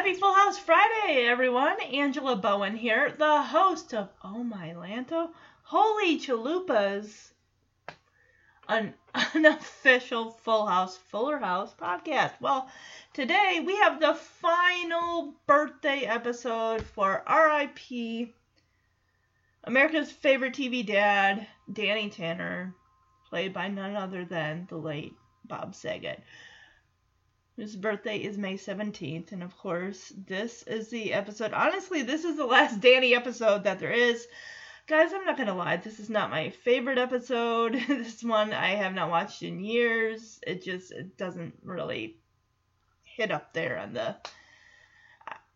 Happy Full House Friday, everyone. Angela Bowen here, the host of Oh My Lanta, Holy Chalupas, an unofficial Full House, Fuller House podcast. Well, today we have the final birthday episode for RIP, America's favorite TV dad, Danny Tanner, played by none other than the late Bob Saget whose birthday is May 17th. And of course, this is the episode. Honestly, this is the last Danny episode that there is. Guys, I'm not going to lie. This is not my favorite episode. this one I have not watched in years. It just it doesn't really hit up there on the.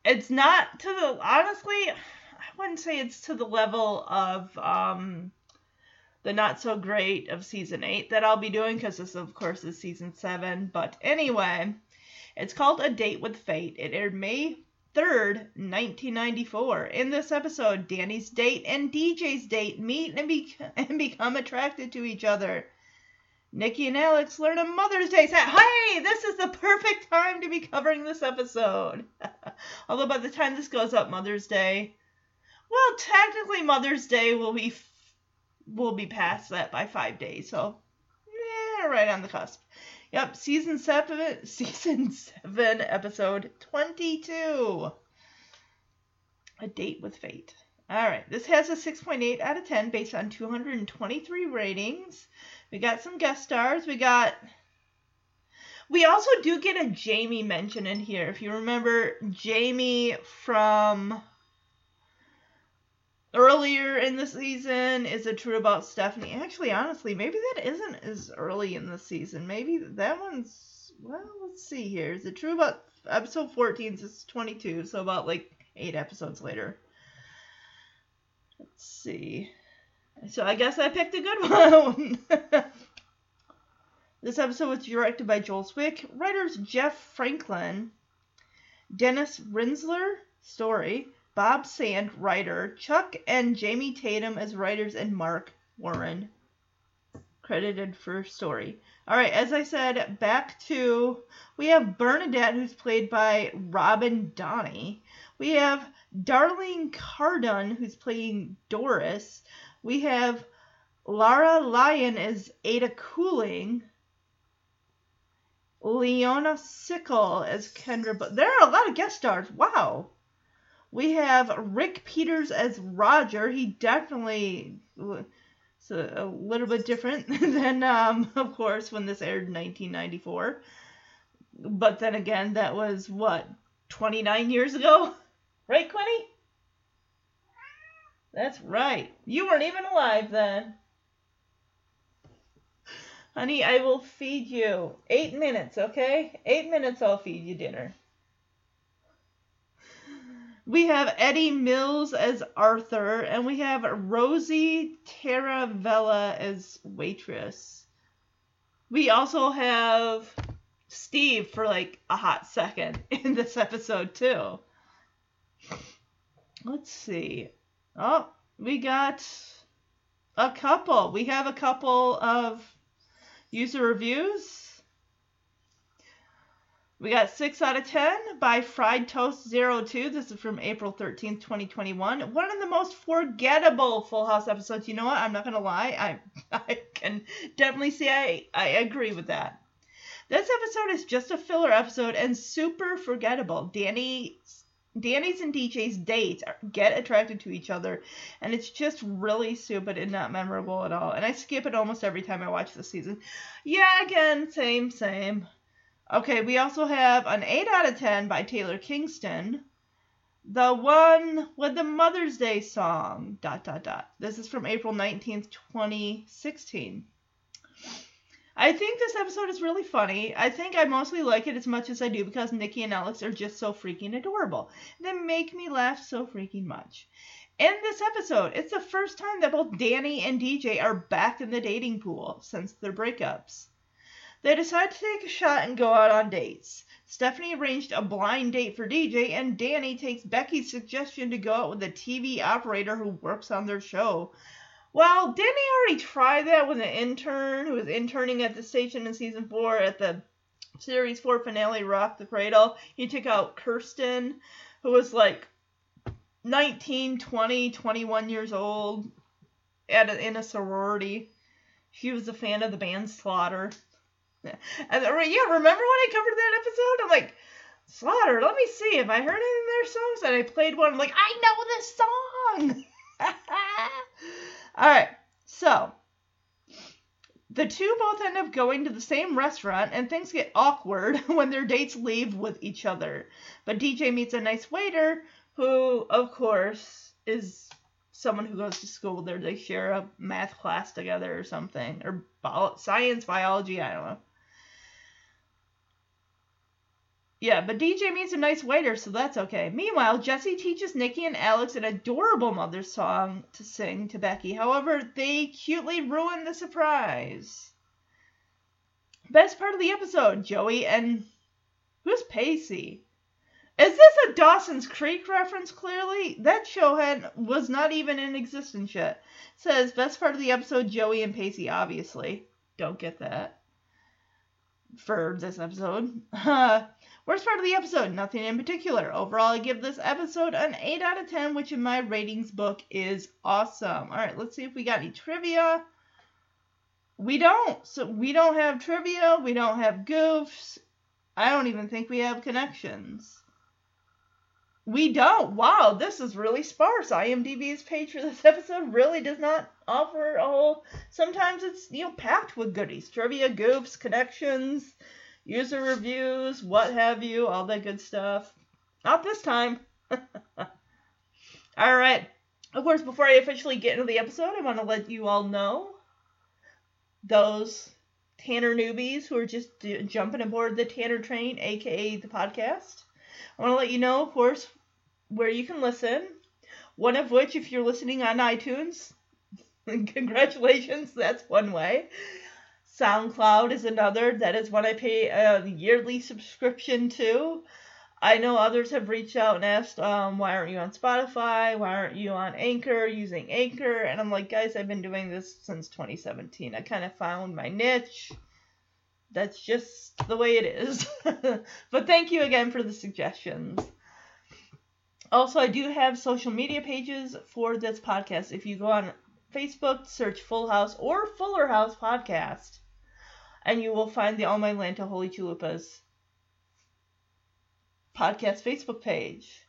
It's not to the. Honestly, I wouldn't say it's to the level of. um the not so great of season 8 that I'll be doing because this of course is season 7 but anyway it's called A Date with Fate. It aired May 3rd, 1994. In this episode, Danny's date and DJ's date meet and, be- and become attracted to each other. Nicky and Alex learn a Mother's Day set. Hey, this is the perfect time to be covering this episode. Although by the time this goes up, Mother's Day, well, technically Mother's Day will be will be past that by five days. So, yeah, right on the cusp. Yep, season seven, season seven, episode twenty-two. A date with fate. All right, this has a 6.8 out of 10 based on 223 ratings. We got some guest stars. We got. We also do get a Jamie mention in here. If you remember, Jamie from earlier in the season? Is it true about stephanie? Actually honestly maybe that isn't as early in the season. Maybe that one's well let's see here. Is it true about episode 14 is 22 so about like eight episodes later. Let's see. So i guess i picked a good one. This episode was directed by joel zwick. Writers jeff franklin dennis rinsler story Bob Sand, writer, Chuck and Jamie Tatum as writers, and Mark Warren credited for story. All right, as I said, back to we have Bernadette, who's played by Robin Donnie. We have Darlene Cardon, who's playing Doris. We have Lara Lyon as Ada Cooling. Leona Stickle as Kendra. But there are a lot of guest stars. Wow. We have Rick Peters as Roger. He definitely is a, a little bit different than, um, of course, when this aired in 1994. But then again, that was what 29 years ago, right, Quinny? That's right. You weren't even alive then. Honey, I will feed you. Eight minutes, okay? Eight minutes, I'll feed you dinner. We have Eddie Mills as Arthur, and we have Rosie Taravella as waitress. We also have Steve for like a hot second in this episode too. Let's see. Oh, we got a couple. We have a couple of user reviews. We got 6 out of 10 by Fried Toast 02. This is from April 13th, 2021. One of the most forgettable Full House episodes. You know what? I'm not going to lie. I, I can definitely say I, I agree with that. This episode is just a filler episode and super forgettable. Danny Danny's and DJ's dates get attracted to each other, and it's just really stupid and not memorable at all. And I skip it almost every time I watch the season. Yeah, again, same, same. Okay, we also have an 8 out of 10 by Taylor Kingston. The one with the Mother's Day song. Dot dot dot. This is from April 19th, 2016. I think this episode is really funny. I think I mostly like it as much as I do because Nicky and Alex are just so freaking adorable. They make me laugh so freaking much. In this episode, it's the first time that both Danny and DJ are back in the dating pool since their breakups. They decide to take a shot and go out on dates. Stephanie arranged a blind date for DJ, and Danny takes Becky's suggestion to go out with a TV operator who works on their show. Well, he already try that with an intern who was interning at the station in season four at the series four finale, Rock the Cradle? He took out Kirsten, who was like 19, 20, 21 years old at a, in a sorority. She was a fan of the band Slaughter. And yeah, remember when I covered that episode? I'm like, Slaughter, let me see if I heard any of their songs. And I played one. I'm like, I know this song. All right, so the two both end up going to the same restaurant, and things get awkward when their dates leave with each other. But DJ meets a nice waiter who, of course, is someone who goes to school there. They share a math class together or something, or bio- science, biology, I don't know. Yeah, but DJ meets a nice waiter, so that's okay. Meanwhile, Jesse teaches Nicky and Alex an adorable mother's song to sing to Becky. However, they cutely ruin the surprise. Best part of the episode, Joey and who's Pacey? Is this a Dawson's Creek reference? Clearly, that show had was not even in existence yet. Says best part of the episode, Joey and Pacey. Obviously, don't get that for this episode. Worst part of the episode, nothing in particular. Overall, I give this episode an 8 out of 10, which in my ratings book is awesome. All right, let's see if we got any trivia. We don't. So we don't have trivia. We don't have goofs. I don't even think we have connections. We don't. Wow, this is really sparse. IMDb's page for this episode really does not offer a whole. Sometimes it's you know packed with goodies, trivia, goofs, connections, user reviews, what have you, all that good stuff. Not this time. all right. Of course, before I officially get into the episode, I want to let you all know those Tanner newbies who are just jumping aboard the Tanner train, aka the podcast. I want to let you know, of course, where you can listen. One of which, if you're listening on iTunes, congratulations, that's one way. SoundCloud is another. That is what I pay a yearly subscription to. I know others have reached out and asked, um, why aren't you on Spotify? Why aren't you on Anchor, using Anchor? And I'm like, guys, I've been doing this since 2017. I kind of found my niche. That's just the way it is. but thank you again for the suggestions. Also, I do have social media pages for this podcast. If you go on Facebook, search Full House or Fuller House Podcast, and you will find the All My Lanta Holy Chalupas podcast Facebook page.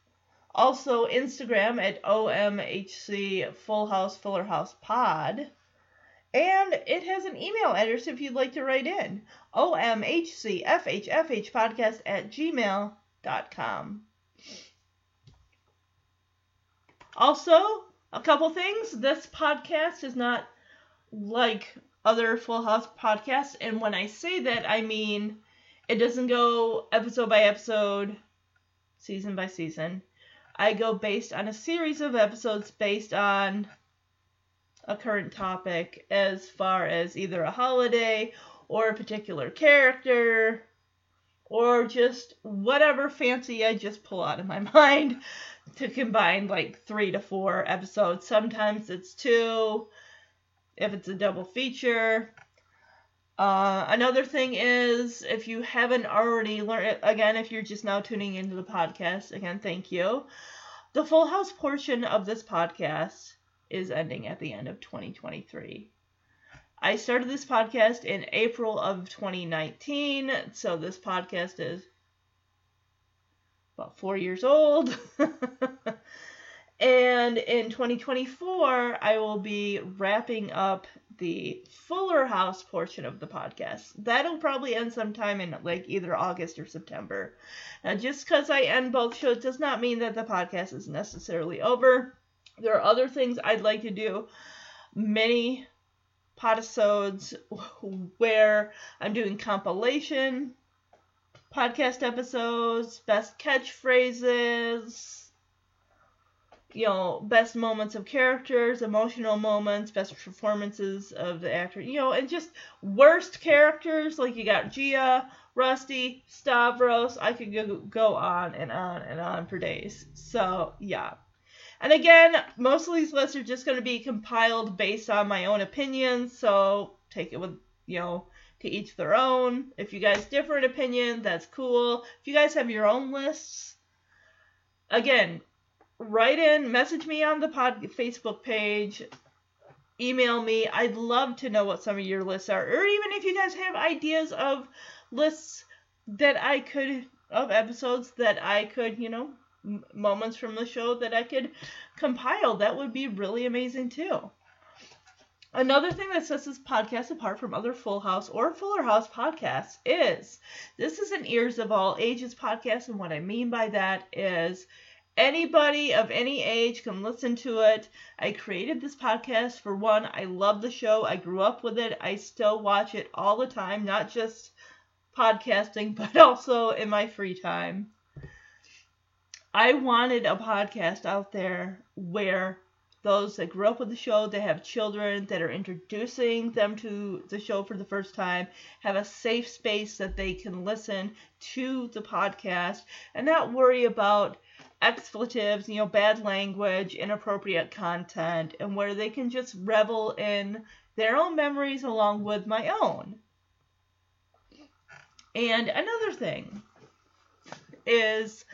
Also, Instagram at OMHC Full House Fuller House Pod. And it has an email address if you'd like to write in omhcfhfhpodcast at gmail.com. Also, a couple things. This podcast is not like other Full House podcasts. And when I say that, I mean it doesn't go episode by episode, season by season. I go based on a series of episodes based on a current topic as far as either a holiday or a particular character or just whatever fancy I just pull out of my mind to combine like three to four episodes. Sometimes it's two, if it's a double feature. Uh, another thing is, if you haven't already learned, again, if you're just now tuning into the podcast, again, thank you. The Full House portion of this podcast is ending at the end of 2023. I started this podcast in April of 2019, so this podcast is about four years old. and in 2024, I will be wrapping up the Fuller House portion of the podcast. That'll probably end sometime in like either August or September. Now, just because I end both shows does not mean that the podcast is necessarily over. There are other things I'd like to do. Many podasodes where I'm doing compilation podcast episodes, best catchphrases, you know, best moments of characters, emotional moments, best performances of the actor, you know, and just worst characters. Like you got Gia, Rusty, Stavros. I could go, on and on and on for days. So, yeah. And again, most of these lists are just going to be compiled based on my own opinions. So take it with, you know, to each their own. If you guys differ in opinion, that's cool. If you guys have your own lists, again, write in, message me on the pod Facebook page, email me. I'd love to know what some of your lists are, or even if you guys have ideas of lists that I could of episodes that I could, you know, m- moments from the show that I could compile. That would be really amazing too. Another thing that sets this podcast apart from other Full House or Fuller House podcasts is this is an ears of all ages podcast, and what I mean by that is anybody of any age can listen to it. I created this podcast for one, I love the show. I grew up with it. I still watch it all the time, not just podcasting, but also in my free time. I wanted a podcast out there where those that grew up with the show, that have children that are introducing them to the show for the first time, have a safe space that they can listen to the podcast and not worry about expletives, you know, bad language, inappropriate content, and where they can just revel in their own memories along with my own. And another thing is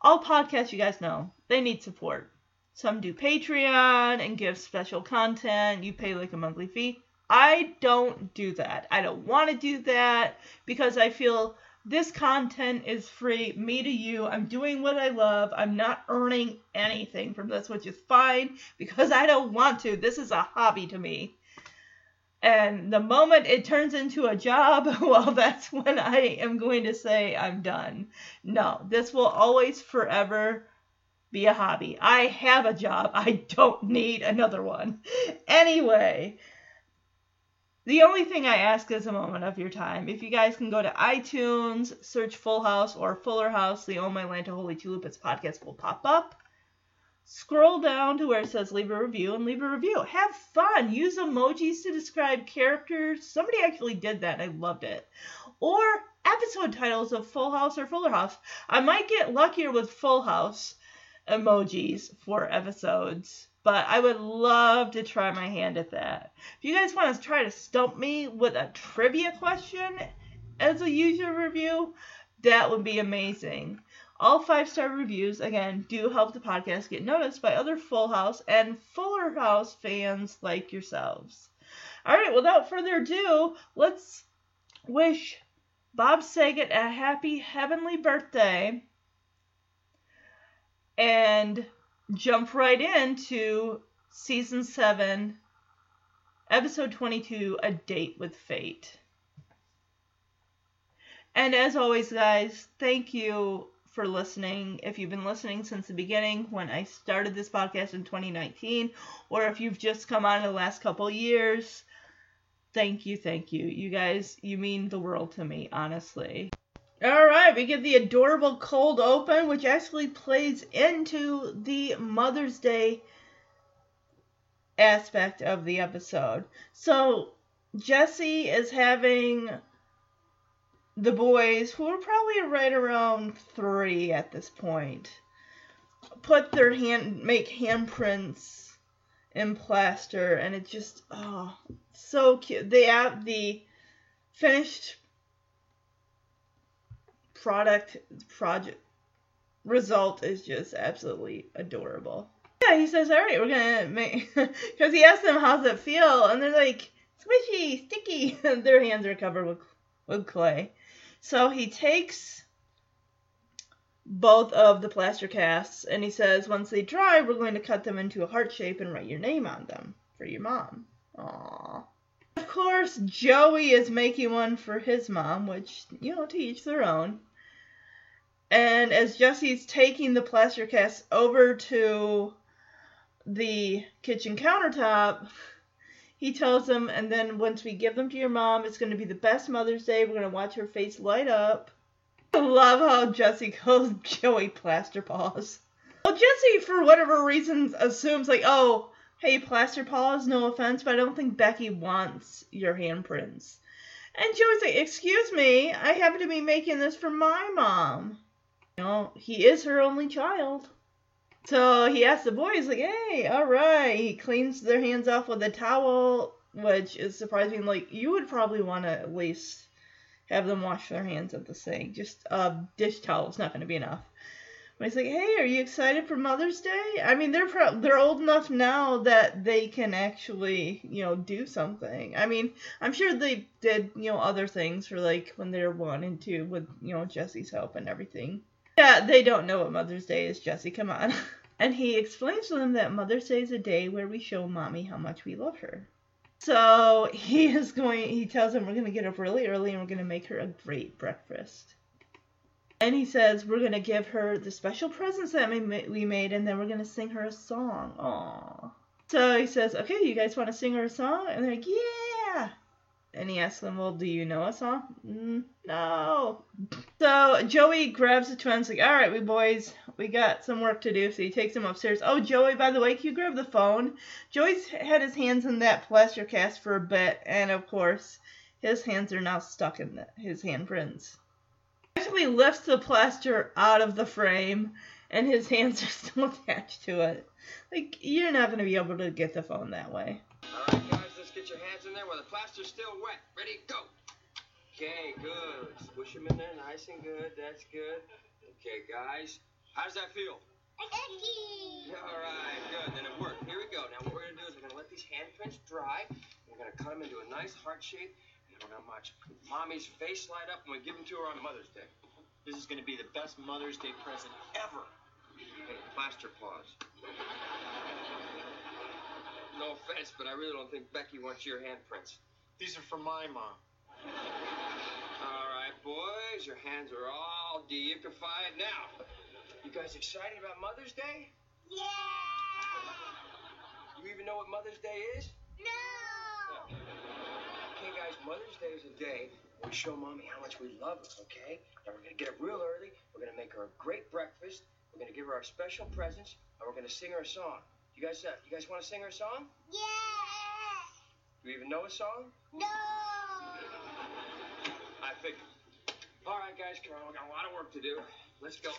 all podcasts, you guys know, they need support. Some do Patreon and give special content. You pay like a monthly fee. I don't do that. I don't want to do that because I feel this content is free, me to you. I'm doing what I love. I'm not earning anything from this, which is fine because I don't want to. This is a hobby to me. And the moment it turns into a job, well, that's when I am going to say I'm done. No, this will always forever be a hobby. I have a job. I don't need another one. Anyway, the only thing I ask is a moment of your time. If you guys can go to iTunes, search Full House or Fuller House, the Oh My Lanta Holy Chalupas podcast will pop up. Scroll down to where it says leave a review and leave a review. Have fun. Use emojis to describe characters. Somebody actually did that and I loved it. Or episode titles of Full House or Fuller House. I might get luckier with Full House emojis for episodes, but I would love to try my hand at that. If you guys want to try to stump me with a trivia question as a user review, that would be amazing. All five star reviews, again, do help the podcast get noticed by other Full House and Fuller House fans like yourselves. All right, without further ado, let's wish Bob Saget a happy heavenly birthday and jump right into season 7, episode 22 A Date with Fate. And as always, guys, thank you for listening. If you've been listening since the beginning, when I started this podcast in 2019, or if you've just come on in the last couple years, thank you, thank you. You guys, you mean the world to me, honestly. All right, we get the adorable cold open, which actually plays into the Mother's Day aspect of the episode. So Jesse is having the boys, who are probably right around three at this point, put their hand, make handprints in plaster, and it just, oh, so cute. They have the finished product project result is just absolutely adorable. Yeah, he says, all right, we're gonna make because he asked them how's it feel, and they're like squishy, sticky. Their hands are covered with with clay. So he takes both of the plaster casts and he says, once they dry, we're going to cut them into a heart shape and write your name on them for your mom. Aww. Of course, Joey is making one for his mom, which, you know, to each their own. And as Jesse's taking the plaster cast over to the kitchen countertop, he tells them, and then once we give them to your mom, it's going to be the best Mother's Day. We're going to watch her face light up. I love how Jesse calls Joey plaster paws. Well, Jesse, for whatever reasons, assumes, like, oh, hey, plaster paws, no offense, but I don't think Becky wants your handprints. And Joey's like, excuse me, I happen to be making this for my mom. You know, he is her only child. So he asks the boys, like, hey, all right. He cleans their hands off with a towel, which is surprising. Like, you would probably want to at least have them wash their hands at the sink. Just a dish towel is not going to be enough. But he's like, hey, are you excited for Mother's Day? I mean, they're pro- they're old enough now that they can actually, you know, do something. I mean, I'm sure they did, you know, other things for like when they were one and two with, you know, Jesse's help and everything. Yeah, they don't know what Mother's Day is, Jesse. Come on. And he explains to them that Mother's Day is a day where we show mommy how much we love her. So he is going, he tells them we're going to get up really early and we're going to make her a great breakfast. And he says we're going to give her the special presents that we made and then we're going to sing her a song. Aww. So he says, okay, you guys want to sing her a song? And they're like, yeah. And he asks them, well, do you know us song? Mm, no. So Joey grabs the twins, like, all right, we boys, we got some work to do. So he takes them upstairs. Oh, Joey, by the way, can you grab the phone? Joey's had his hands in that plaster cast for a bit, and of course, his hands are now stuck in the, his handprints. Actually lifts the plaster out of the frame, and his hands are still attached to it. Like, you're not going to be able to get the phone that way. Get your hands in there while the plaster's still wet. Ready, go. Okay, good. Squish them in there, nice and good. That's good. Okay, guys, how does that feel? Icky. All right, good. Then it worked. Here we go. Now what we're gonna do is we're gonna let these handprints dry. We're gonna cut them into a nice heart shape, and we're gonna watch Mommy's face light up when we give them to her on Mother's Day. This is going to be the best Mother's Day present ever. Hey, plaster paws. No offense, but I really don't think Becky wants your handprints. These are for my mom. All right, boys, your hands are all deified now. You guys excited about Mother's Day? Yeah! You even know what Mother's Day is? No! Okay, guys, Mother's Day is a day we show Mommy how much we love her, okay? And we're gonna get up real early. We're gonna make her a great breakfast. We're gonna give her our special presents, and we're gonna sing her a song. You guys, uh, you guys want to sing her a song? Yeah! Do you even know a song? No! I figured. All right, guys, come on. We got a lot of work to do. Let's go.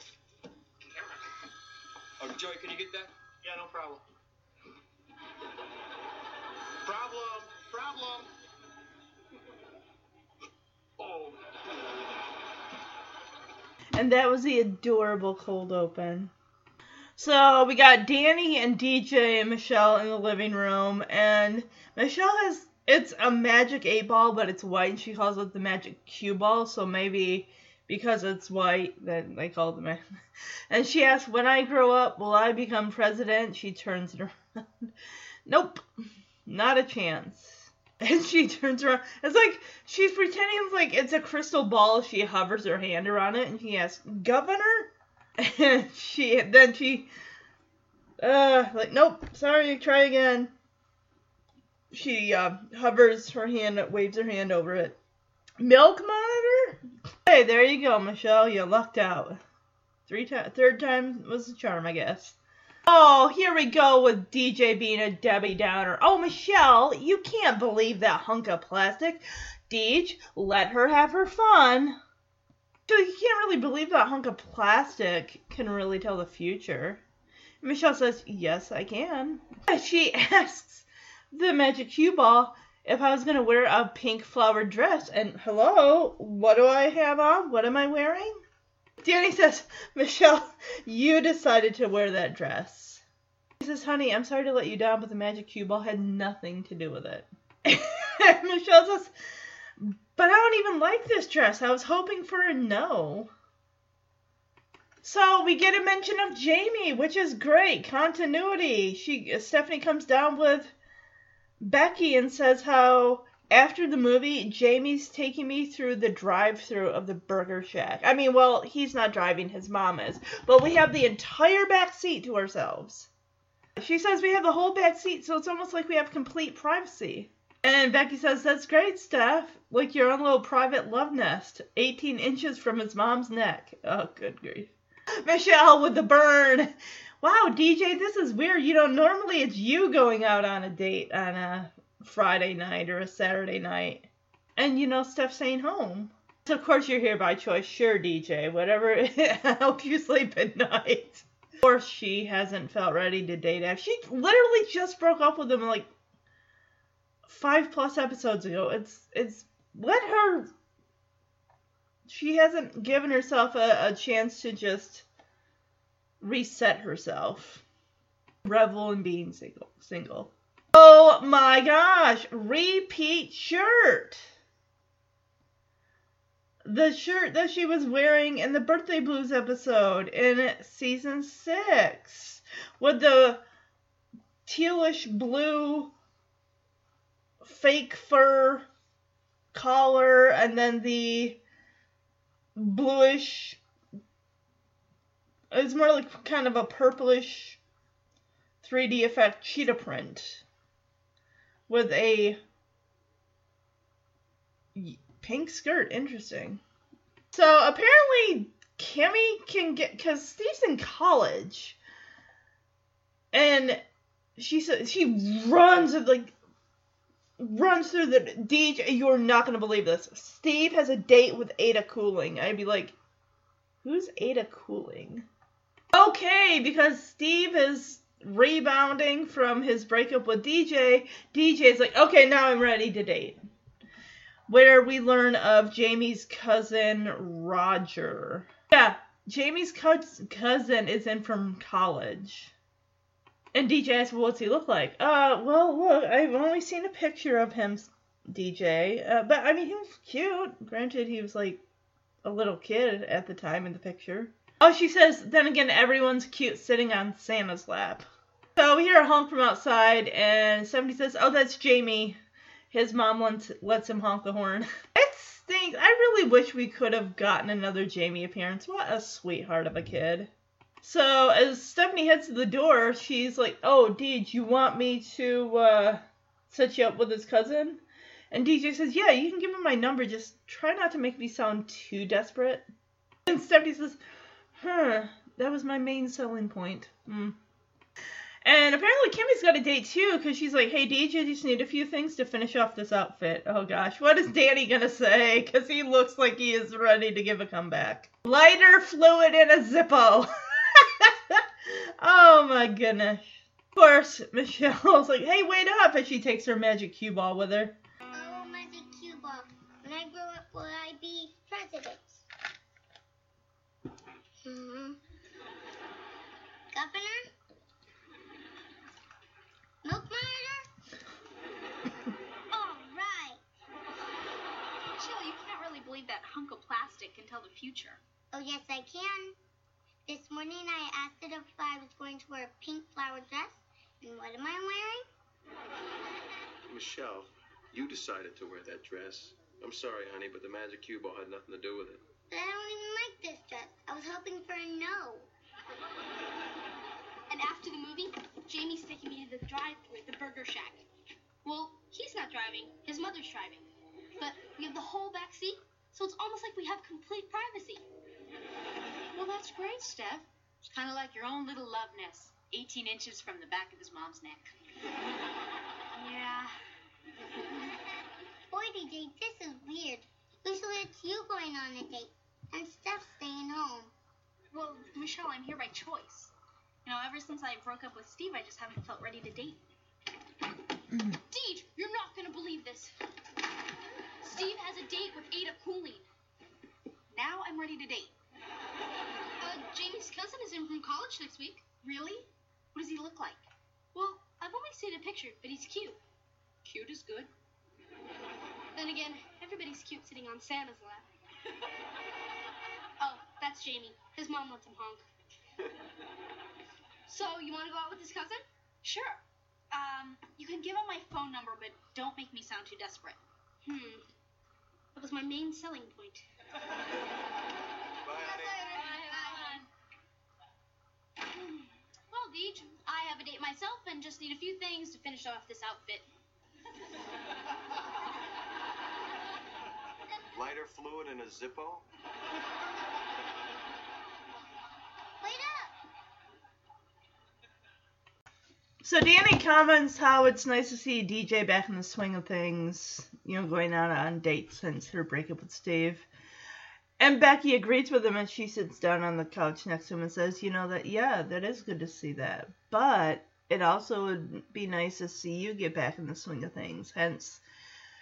Oh, Joey, can you get that? Yeah, no problem. Problem, problem. Oh. And that was the adorable cold open. So we got Danny and DJ and Michelle in the living room, and Michelle has it's a magic eight ball, but it's white, and she calls it the magic cue ball. So maybe because it's white, then they call it the. And she asks, "When I grow up, will I become president?" She turns it around. nope, not a chance. And she turns around. It's like she's pretending like it's a crystal ball. She hovers her hand around it, and she asks, "Governor?" And she then she uh like nope, sorry, try again. She uh, hovers her hand, waves her hand over it. Milk monitor? Hey, there you go, Michelle. You lucked out. Three times, third time was the charm, I guess. Oh, here we go with DJ being a Debbie Downer. Oh, Michelle, you can't believe that hunk of plastic. Deej, let her have her fun. So you can't really believe that hunk of plastic can really tell the future. Michelle says, Yes, I can. She asks the magic cue ball if I was going to wear a pink flowered dress. And hello, what do I have on? What am I wearing? Danny says, Michelle, you decided to wear that dress. He says, Honey, I'm sorry to let you down, but the magic cue ball had nothing to do with it. Michelle says, But I don't even like this dress. I was hoping for a no. So we get a mention of Jamie, which is great. Continuity. She uh, Stephanie comes down with Becky and says how after the movie, Jamie's taking me through the drive-through of the Burger Shack. I mean, well, he's not driving, his mom is, but we have the entire back seat to ourselves. She says we have the whole back seat, so it's almost like we have complete privacy. And Becky says, That's great, Steph. Like your own little private love nest, 18 inches from his mom's neck. Oh, good grief. Michelle with the burn. Wow, DJ, this is weird. You know, normally it's you going out on a date on a Friday night or a Saturday night. And, you know, Steph staying home. So, of course, you're here by choice. Sure, DJ. Whatever. I hope you sleep at night. Of course, she hasn't felt ready to date. She literally just broke up with him like five plus episodes ago. It's it's let her. She hasn't given herself a, a chance to just reset herself. Revel in being single. Single. Oh my gosh! Repeat shirt. The shirt that she was wearing in the Birthday Blues episode in season six, with the tealish blue fake fur collar and then the bluish it's more like kind of a purplish 3D effect cheetah print with a pink skirt. Interesting. So apparently Kimmy can get because Steve's in college, and she says she runs like runs through the DJ. You're not gonna believe this. Steve has a date with Ada Cooling. I'd be like, who's Ada Cooling? Okay, because Steve is rebounding from his breakup with DJ. DJ's like, okay, now I'm ready to date. Where we learn of Jamie's cousin Roger. Yeah, Jamie's cous- cousin is in from college. And DJ asks, well, what's he look like? Uh, well, look, I've only seen a picture of him, DJ. Uh, but, I mean, he was cute. Granted, he was, like, a little kid at the time in the picture. Oh, she says, then again, everyone's cute sitting on Santa's lap. So we hear a honk from outside, and somebody says, oh, that's Jamie. His mom lets, lets him honk the horn. It stinks. I really wish we could have gotten another Jamie appearance. What a sweetheart of a kid. So as Stephanie heads to the door, she's like, "Oh, Deej, you want me to uh, set you up with his cousin?" And DJ says, "Yeah, you can give him my number. Just try not to make me sound too desperate." And Stephanie says, "Huh, that was my main selling point." Hmm. And apparently Kimmy's got a date too, because she's like, "Hey, DJ, I just need a few things to finish off this outfit." Oh gosh, what is Danny gonna say? Because he looks like he is ready to give a comeback. Lighter fluid in a Zippo. oh my goodness. Of course, Michelle's like, hey, wait up, and she takes her magic cue ball with her. Oh, magic cue ball. When I grow up, will I be president? hmm Governor? Milk monitor? All right. Michelle, you can't really believe that hunk of plastic can tell the future. Oh, yes, I can. This morning I asked it if I was going to wear a pink flower dress. And what am I wearing? Michelle, you decided to wear that dress. I'm sorry, honey, but the magic cue ball had nothing to do with it. But I don't even like this dress. I was hoping for a no. And after the movie, Jamie's taking me to the drive-thru at the Burger Shack. Well, he's not driving. His mother's driving. But we have the whole back seat, so it's almost like we have complete privacy. Well, that's great, Steph. It's kind of like your own little love nest, 18 inches from the back of his mom's neck. Yeah. Boy, DJ, this is weird. Usually it's you going on a date and Steph staying home. Well, Michelle, I'm here by choice. You know, ever since I broke up with Steve, I just haven't felt ready to date. Mm. Deej, you're not gonna believe this. Steve has a date with Ada Cooling. Now I'm ready to date. Jamie's cousin is in from college next week. Really? What does he look like? Well, I've only seen a picture, but he's cute. Cute is good. Then again, everybody's cute sitting on Santa's lap. oh, that's Jamie. His mom lets him honk. so, you want to go out with his cousin? Sure. Um, you can give him my phone number, but don't make me sound too desperate. Hmm. That was my main selling point. Well, Deej, I have a date myself and just need a few things to finish off this outfit. Lighter fluid and a Zippo? Wait up! So Danny comments how it's nice to see DJ back in the swing of things, you know, going out on dates since her breakup with Steve. And Becky agrees with him and she sits down on the couch next to him and says, you know, that, yeah, that is good to see that. But it also would be nice to see you get back in the swing of things. Hence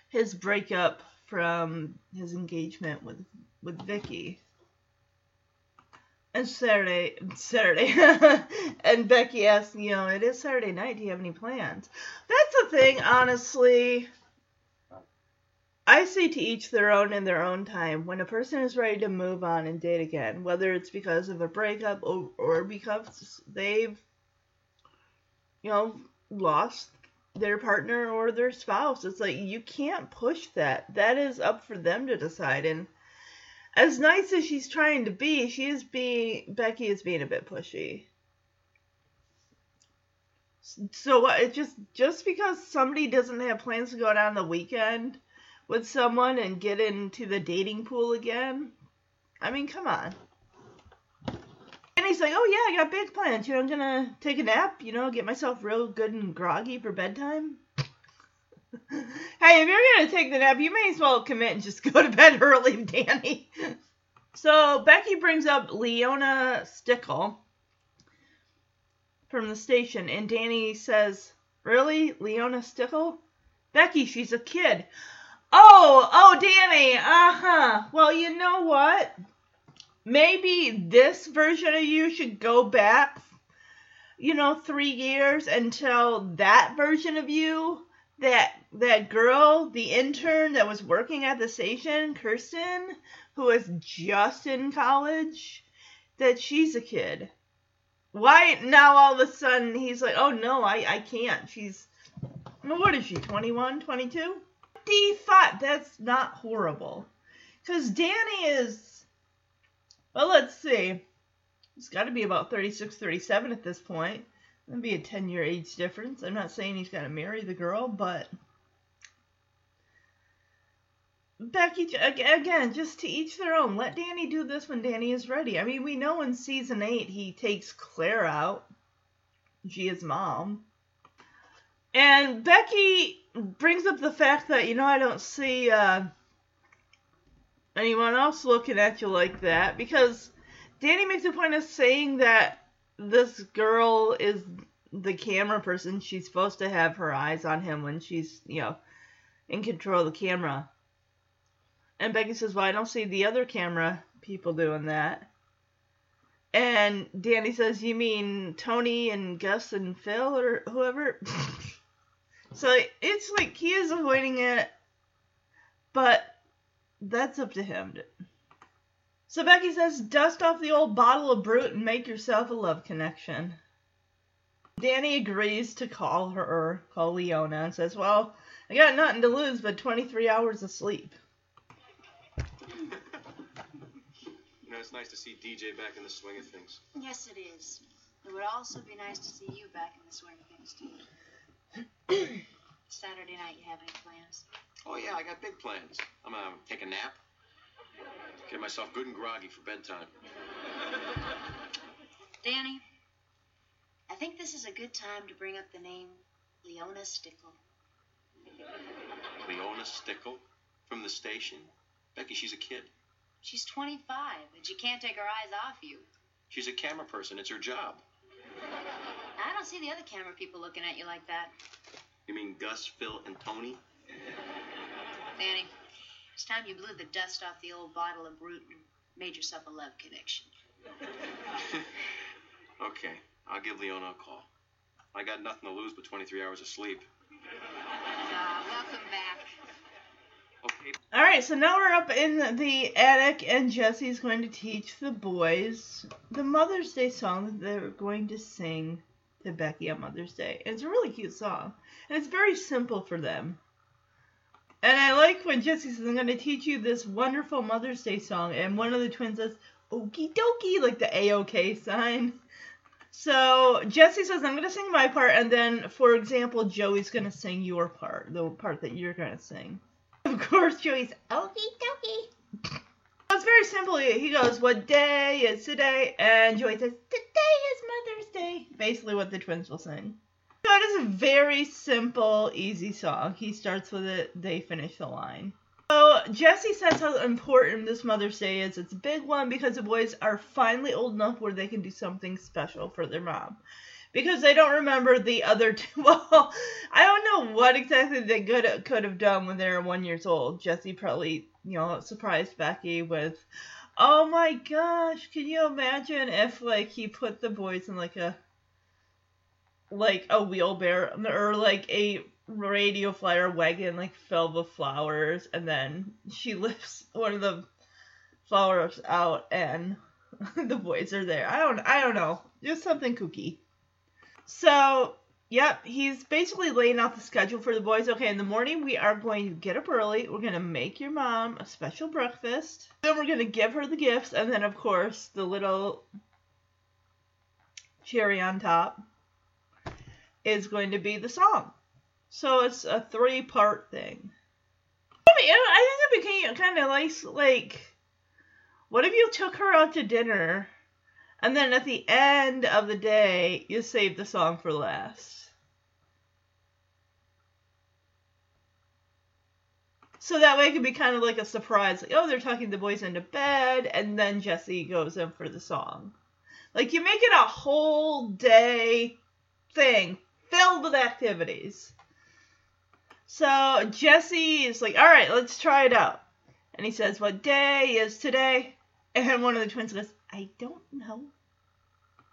his breakup from his engagement with, with Vicky. And Saturday, Saturday, and Becky asks, you know, it is Saturday night. Do you have any plans? That's the thing, honestly. I say to each their own in their own time. When a person is ready to move on and date again, whether it's because of a breakup or, because they've, you know, lost their partner or their spouse, it's like you can't push that. That is up for them to decide. And as nice as she's trying to be, she is being Becky is being a bit pushy. So what? It just just because somebody doesn't have plans to go down the weekend with someone and get into the dating pool again. I mean, come on. And he's like, "Oh yeah, I got big plans. You know, I'm gonna take a nap. You know, get myself real good and groggy for bedtime." hey, if you're gonna take the nap, you may as well commit and just go to bed early, Danny. so Becky brings up Leona Stickle from the station, and Danny says, "Really, Leona Stickle? Becky, she's a kid." Oh, oh, Danny. Uh huh. Well, you know what? Maybe this version of you should go back, you know, three years until that version of you that that girl, the intern that was working at the station, Kirsten, who was just in college, that she's a kid. Why now all of a sudden he's like, oh no, I, I can't. She's, what is she, 21, 22? 55. That's not horrible. Because Danny is, well, let's see. He's got to be about 36, 37 at this point. That'd be a 10 year age difference. I'm not saying he's got to marry the girl, but. Becky, again, just to each their own. Let Danny do this when Danny is ready. I mean, we know in season 8 he takes Claire out. She is mom. And Becky brings up the fact that, you know, I don't see uh, anyone else looking at you like that because Danny makes a point of saying that this girl is the camera person. She's supposed to have her eyes on him when she's, you know, in control of the camera. And Becky says, Well, I don't see the other camera people doing that. And Danny says, You mean Tony and Gus and Phil or whoever? so it's like he is avoiding it, but that's up to him. So Becky says, Dust off the old bottle of Brut and make yourself a love connection. Danny agrees to call her, call Leona, and says, Well, I got nothing to lose but 23 hours of sleep. You know, it's nice to see DJ back in the swing of things. Yes, it is. It would also be nice to see you back in the swing of things, too. Saturday night, you have any plans? Oh, yeah, I got big plans. I'm gonna take a nap, get myself good and groggy for bedtime. Danny, I think this is a good time to bring up the name Leona Stickle. Leona Stickle from the station. Becky, she's a kid. She's 25, and she can't take her eyes off you. She's a camera person. It's her job. I don't see the other camera people looking at you like that. You mean Gus, Phil, and Tony? Danny, it's time you blew the dust off the old bottle of Brut and made yourself a love connection. Okay, I'll give Leona a call. I got nothing to lose but 23 hours of sleep. Ah, welcome back. Okay, All right, so now we're up in the attic, and Jesse's going to teach the boys the Mother's Day song that they're going to sing Becky on Mother's Day. And it's a really cute song, and it's very simple for them. And I like when Jesse says, I'm going to teach you this wonderful Mother's Day song, and one of the twins says, Okie dokie, like the A-OK sign. So Jesse says, I'm going to sing my part, and then, for example, Joey's going to sing your part, the part that you're going to sing. Of course, Joey's, okie dokie. It's very simple. He goes, What day is today? And Joey says, Today is Mother's Day. Basically, what the twins will sing. So it is a very simple, easy song. He starts with it, they finish the line. So Jesse says how important this Mother's Day is. It's a big one because the boys are finally old enough where they can do something special for their mom. Because they don't remember the other two. Well, I don't know what exactly they could could have done when they were one years old. Jesse probably, you know, surprised Becky with, "Oh my gosh, can you imagine if like he put the boys in like a like a wheelbarrow or like a radio flyer wagon like filled with flowers and then she lifts one of the flowers out and the boys are there. I don't I don't know. Just something kooky. So Yep, he's basically laying out the schedule for the boys. Okay, in the morning we are going to get up early. We're gonna make your mom a special breakfast. Then we're gonna give her the gifts, and then of course the little cherry on top is going to be the song. So it's a three part thing. I, mean, I think it became kind of nice. Like, what if you took her out to dinner, and then at the end of the day, you saved the song for last? So that way it could be kind of like a surprise. Like, oh, they're talking the boys into bed, and then Jesse goes in for the song. Like, you make it a whole day thing filled with activities. So Jesse is like, all right, let's try it out. And he says, what day is today? And one of the twins goes, I don't know.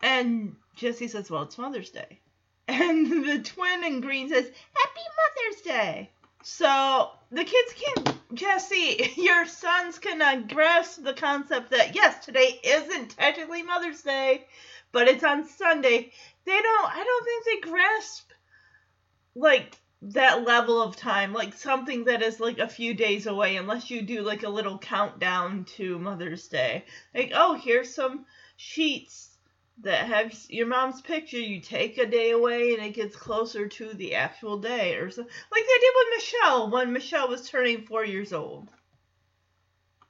And Jesse says, well, it's Mother's Day. And the twin in green says, Happy Mother's Day. So the kids can, Jesse, your sons can uh, grasp the concept that, yes, today isn't technically Mother's Day, but it's on Sunday. They don't, I don't think they grasp, like, that level of time, like something that is like a few days away, unless you do like a little countdown to Mother's Day. Like, oh, here's some sheets that have your mom's picture. You take a day away and it gets closer to the actual day, or so, like they did with Michelle when Michelle was turning four years old.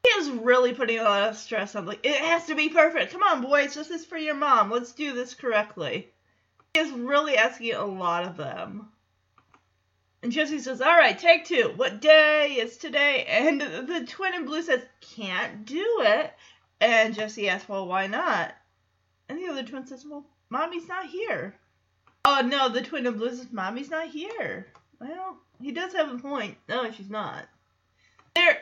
He is really putting a lot of stress on, like, it has to be perfect. Come on, boys, this is for your mom. Let's do this correctly. He is really asking a lot of them. And Jesse says, All right, take two. What day is today? And the twin in blue says, Can't do it. And Jesse asks, Well, why not? And the other twin says, Well, mommy's not here. Oh, no, the twin of blue says, Mommy's not here. Well, he does have a point. No, she's not. They're.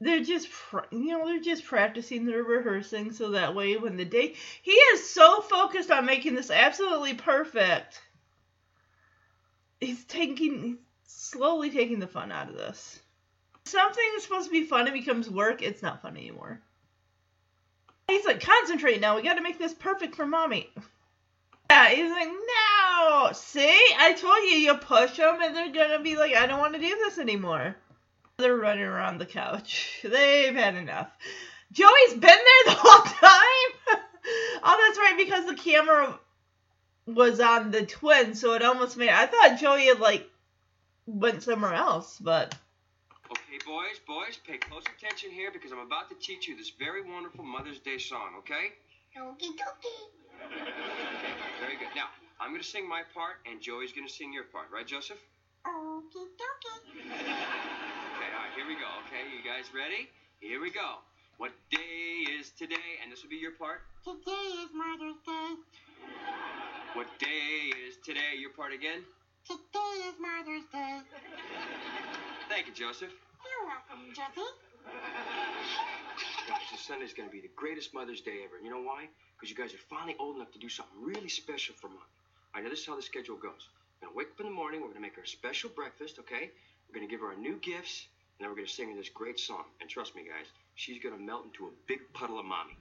They're just, you know, they're just practicing, they're rehearsing, so that way when the day, he is so focused on making this absolutely perfect he's taking he's slowly taking the fun out of this. Something that's supposed to be fun and becomes work, it's not fun anymore. He's like, concentrate now, we gotta make this perfect for mommy. Yeah, he's like, no! See? I told you, you push them and they're gonna be like, I don't want to do this anymore. They're running around the couch. They've had enough. Joey's been there the whole time? oh, that's right, because the camera was on the twins, so it almost made. I thought Joey had like went somewhere else, but. Okay, boys, boys, pay close attention here because I'm about to teach you this very wonderful Mother's Day song. Okay? Okie dokie. Okay, very good. Now I'm gonna sing my part, and Joey's gonna sing your part, right, Joseph? Okie dokie. Okay, all right, here we go. Okay, you guys ready? Here we go. What day is today? And this will be your part. Today is Mother's Day. What day is today? Your part again? Today is Mother's Day. Thank you, Joseph. You're welcome. Guys, this Sunday's gonna be the greatest Mother's Day ever. And you know why? Because you guys are finally old enough to do something really special for Mom. I know this is how the schedule goes. We're gonna wake up in the morning, we're gonna make her a special breakfast, okay? We're gonna give her our new gifts, and then we're gonna sing her this great song. And trust me, guys, she's gonna melt into a big puddle of mommy.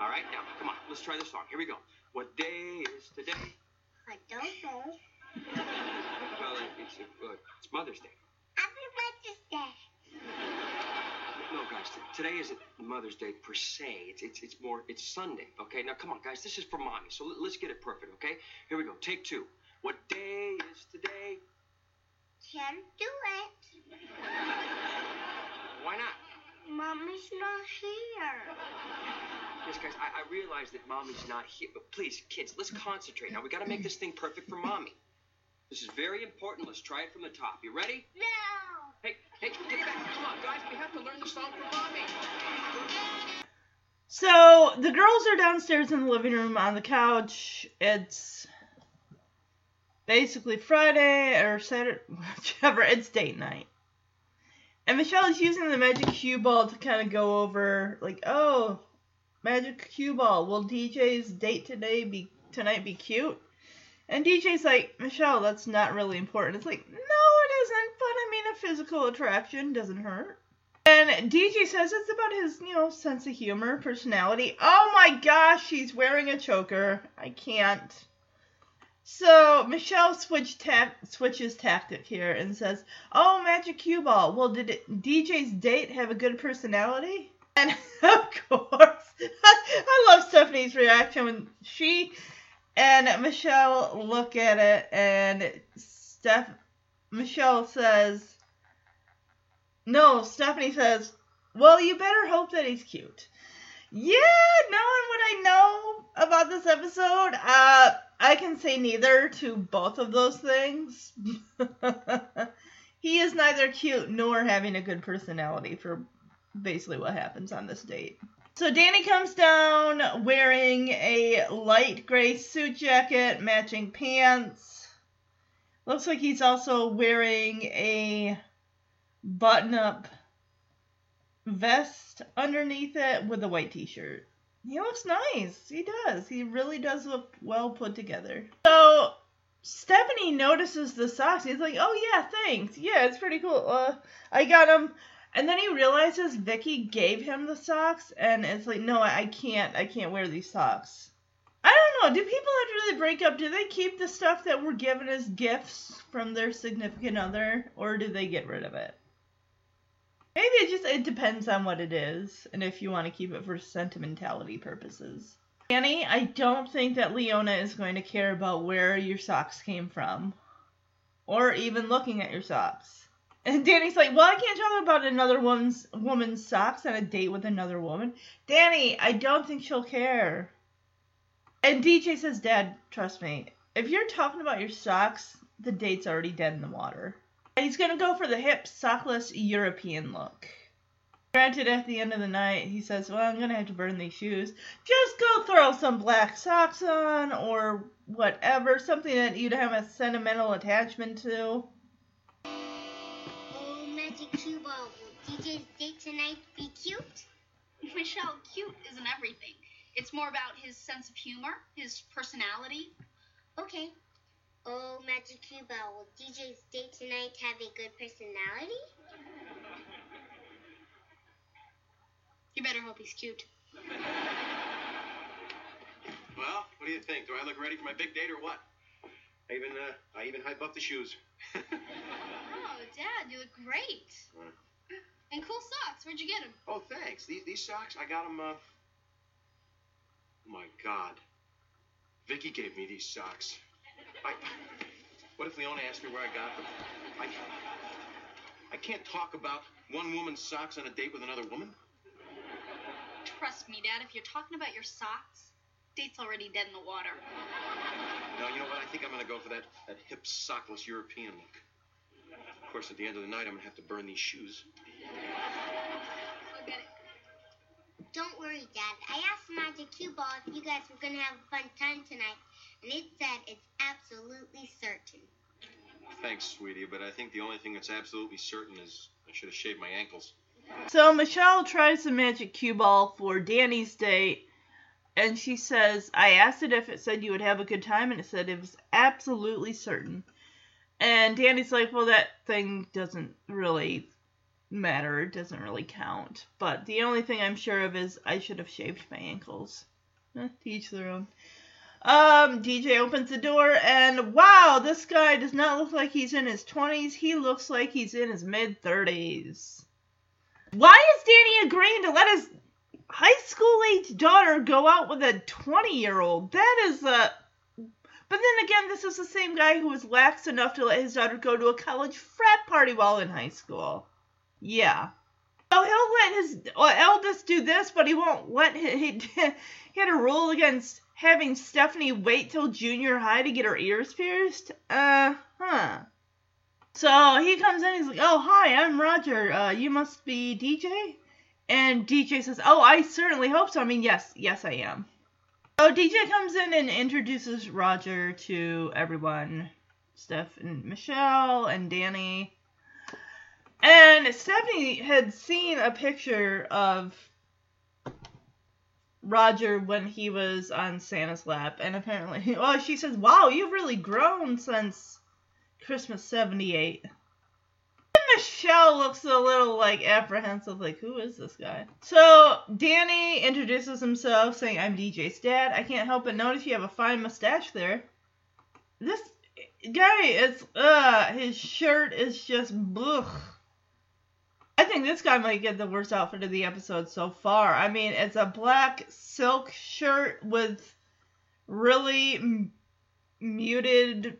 All right, now, come on, let's try this song. Here we go. What day is today? I don't know. Well, it's, uh, it's Mother's Day. Happy Mother's Day. No, guys, today isn't Mother's Day per se. It's, it's, it's more, it's Sunday, okay? Now, come on, guys, this is for mommy, so let- let's get it perfect, okay? Here we go, take two. What day is today? Can't do it. Why not? Mommy's not here. Yes, guys, I, I realize that mommy's not here, but please, kids, let's concentrate. Now, we gotta make this thing perfect for mommy. This is very important. Let's try it from the top. You ready? No. So the girls are downstairs in the living room on the couch. It's basically Friday or Saturday, whichever. It's date night. And Michelle is using the magic cue ball to kind of go over, like, oh, magic cue ball. Will DJ's date today be tonight be cute? And DJ's like, Michelle, that's not really important. It's like, no, it isn't. I mean, a physical attraction doesn't hurt. And DJ says it's about his, you know, sense of humor, personality. Oh my gosh, she's wearing a choker. I can't. So Michelle switch ta- switches tactic here and says, "Oh, Magic Cue Ball. Well, did it, DJ's date have a good personality?" And of course, I love Stephanie's reaction when she and Michelle look at it, and Steph Michelle says, "No." Stephanie says, "Well, you better hope that he's cute." Yeah, knowing what I know about this episode, uh, I can say neither to both of those things. he is neither cute nor having a good personality for basically what happens on this date. So Danny comes down wearing a light gray suit jacket, matching pants. Looks like he's also wearing a button up vest underneath it with a white t-shirt. He looks nice. He does. He really does look well put together. So Stephanie notices the socks. He's like, "Oh yeah, thanks. Yeah, it's pretty cool. Uh, I got them." And then he realizes Vicky gave him the socks, and it's like, "No, I can't. I can't wear these socks." Don't know. Do people after they break up, do they keep the stuff that were given as gifts from their significant other, or do they get rid of it? Maybe it just it depends on what it is and if you want to keep it for sentimentality purposes. Danny, I don't think that Leona is going to care about where your socks came from or even looking at your socks. And Danny's like, "Well, I can't talk about another woman's woman's socks on a date with another woman." Danny, I don't think she'll care. And DJ says, "Dad, trust me. If you're talking about your socks, the date's already dead in the water." And he's gonna go for the hip, sockless European look. Granted, at the end of the night, he says, Well, I'm gonna have to burn these shoes. Just go throw some black socks on or whatever, something that you'd have a sentimental attachment to. Oh, Magic Ball. Will DJ's date tonight be cute? Michelle, cute isn't everything. It's more about his sense of humor, his personality. Okay. Oh, Magic Cue Ball. Will DJ's date tonight have a good personality? You better hope he's cute. Well, what do you think? Do I look ready for my big date or what? I even uh, I even hype up the shoes. Oh, Dad, you look great. Hmm. And cool socks. Where'd you get them? oh, thanks. These these socks, I got them. Uh... Oh my God, Vicky gave me these socks. I. What if Leona asked me where I got them? I. I can't talk about one woman's socks on a date with another woman. Trust me, Dad, if you're talking about your socks, date's already dead in the water. No, you know what? I think I'm gonna go for that that hip sockless European look. Of course, at the end of the night, I'm gonna have to burn these shoes. I'll get it. Don't worry, Dad. I asked Magic Cue Ball if you guys were gonna have a fun time tonight, and it said it's absolutely certain. Thanks, sweetie, but I think the only thing that's absolutely certain is I should have shaved my ankles. So Michelle tries the magic cue ball for Danny's date, and she says, I asked it if it said you would have a good time, and it said it was absolutely certain. And Danny's like, well, that thing doesn't really matter. It doesn't really count. But the only thing I'm sure of is I should have shaved my ankles. Eh, each their own. Um, DJ opens the door, and wow, this guy does not look like he's in his 20s. He looks like he's in his mid 30s. Why is Danny agreeing to let his high school age daughter go out with a 20 year old? That is a. But then again, this is the same guy who was lax enough to let his daughter go to a college frat party while in high school. Yeah. So he'll let his eldest do this, but he won't let he, he had a rule against having Stephanie wait till junior high to get her ears pierced. Uh huh. So he comes in, he's like, "Oh hi, I'm Roger. Uh, you must be DJ." And DJ says, "Oh, I certainly hope so. I mean, yes, yes, I am." So DJ comes in and introduces Roger to everyone, Steph and Michelle and Danny. And Stephanie had seen a picture of Roger when he was on Santa's lap, and apparently, well, she says, "Wow, you've really grown since Christmas '78." Michelle looks a little like apprehensive, like, "Who is this guy?" So Danny introduces himself, saying, "I'm DJ's dad. I can't help but notice you have a fine mustache there." This guy is, uh, his shirt is just, ugh. I think this guy might get the worst outfit of the episode so far. I mean, it's a black silk shirt with really m- muted,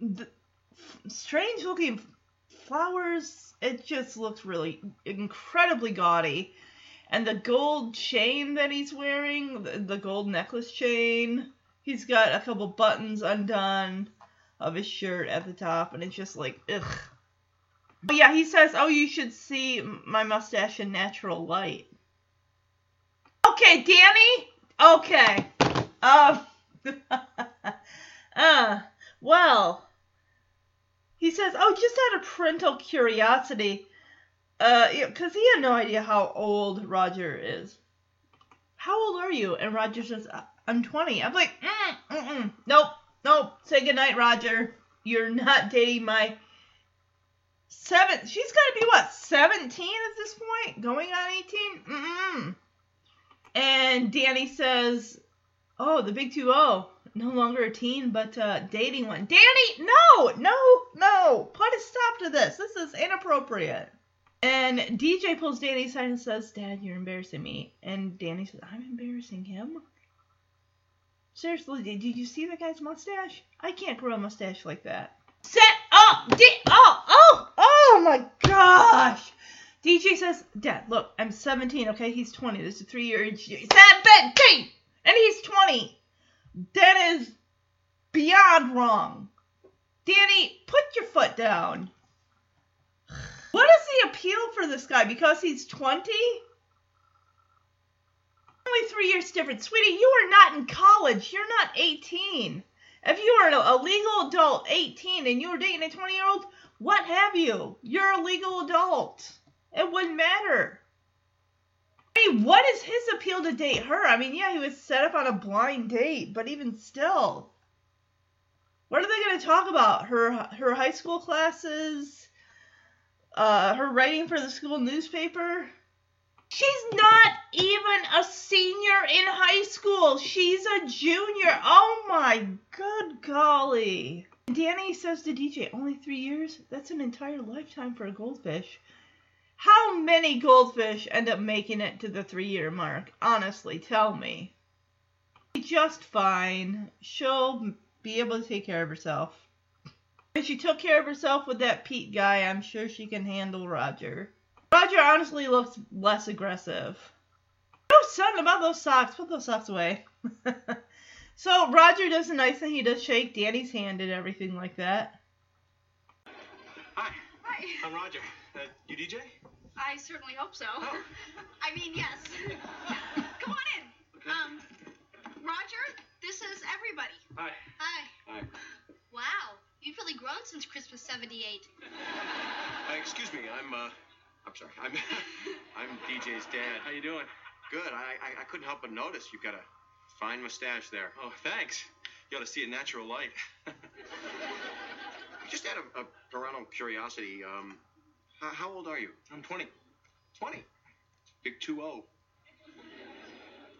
th- strange looking flowers. It just looks really incredibly gaudy. And the gold chain that he's wearing, the, the gold necklace chain, he's got a couple buttons undone of his shirt at the top, and it's just like, ugh. But yeah, he says, "Oh, you should see my mustache in natural light." Okay, Danny. Okay. Um. uh. Well. He says, "Oh, just out of parental curiosity, uh, because he had no idea how old Roger is. How old are you?" And Roger says, "I'm 20." I'm like, mm, mm, mm. "Nope, nope. Say goodnight, Roger. You're not dating my." Seven. She's got to be what seventeen at this point, going on eighteen. Mm-mm. And Danny says, "Oh, the big two zero, no longer a teen, but uh, dating one." Danny, no, no, no, put a stop to this. This is inappropriate. And DJ pulls Danny aside and says, "Dad, you're embarrassing me." And Danny says, "I'm embarrassing him." Seriously, did you see the guy's mustache? I can't grow a mustache like that. Set up! Di- oh, oh, oh my gosh! DJ says, Dad, look, I'm 17, okay? He's 20. There's a three year age. 17! And he's 20! That is beyond wrong. Danny, put your foot down. What is the appeal for this guy? Because he's 20? Only three years different. Sweetie, you are not in college. You're not 18. If you are a legal adult, 18, and you were dating a 20 year old, what have you? You're a legal adult. It wouldn't matter. I mean, what is his appeal to date her? I mean, yeah, he was set up on a blind date, but even still. What are they going to talk about? Her her high school classes? Uh, her writing for the school newspaper? She's not even a senior in high school. She's a junior. Oh my good golly. Danny says to DJ, only three years? That's an entire lifetime for a goldfish. How many goldfish end up making it to the three year mark? Honestly, tell me. Just fine. She'll be able to take care of herself. If she took care of herself with that Pete guy, I'm sure she can handle Roger. Roger honestly looks less aggressive. No, son, about those socks. Put those socks away. so Roger does a nice thing. He does shake Danny's hand and everything like that. Hi, Hi. I'm Roger. Uh, you DJ? I certainly hope so. Oh. I mean, yes. Come on in. Um, Roger, this is everybody. Hi. Hi. Hi. Wow, you've really grown since Christmas '78. Uh, excuse me. I'm uh, I'm sorry. I'm I'm DJ's dad. How you doing? Good. I, I I couldn't help but notice you've got a fine mustache there. Oh, thanks. You ought to see a natural light. Just out of, of parental curiosity, um, how, how old are you? I'm 20. 20. Big 2-0.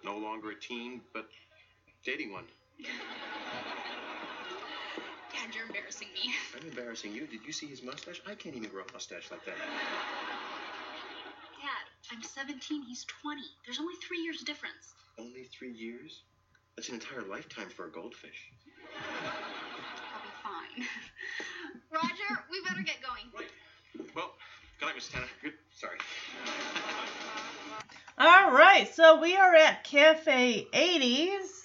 No longer a teen, but dating one. Dad, you're embarrassing me. I'm embarrassing you. Did you see his mustache? I can't even grow a mustache like that. Dad, I'm 17, he's 20. There's only three years difference. Only three years? That's an entire lifetime for a goldfish. I'll be fine. Roger, we better get going. Well, good night, Miss Tanner. Good. Sorry. All right, so we are at Cafe 80s.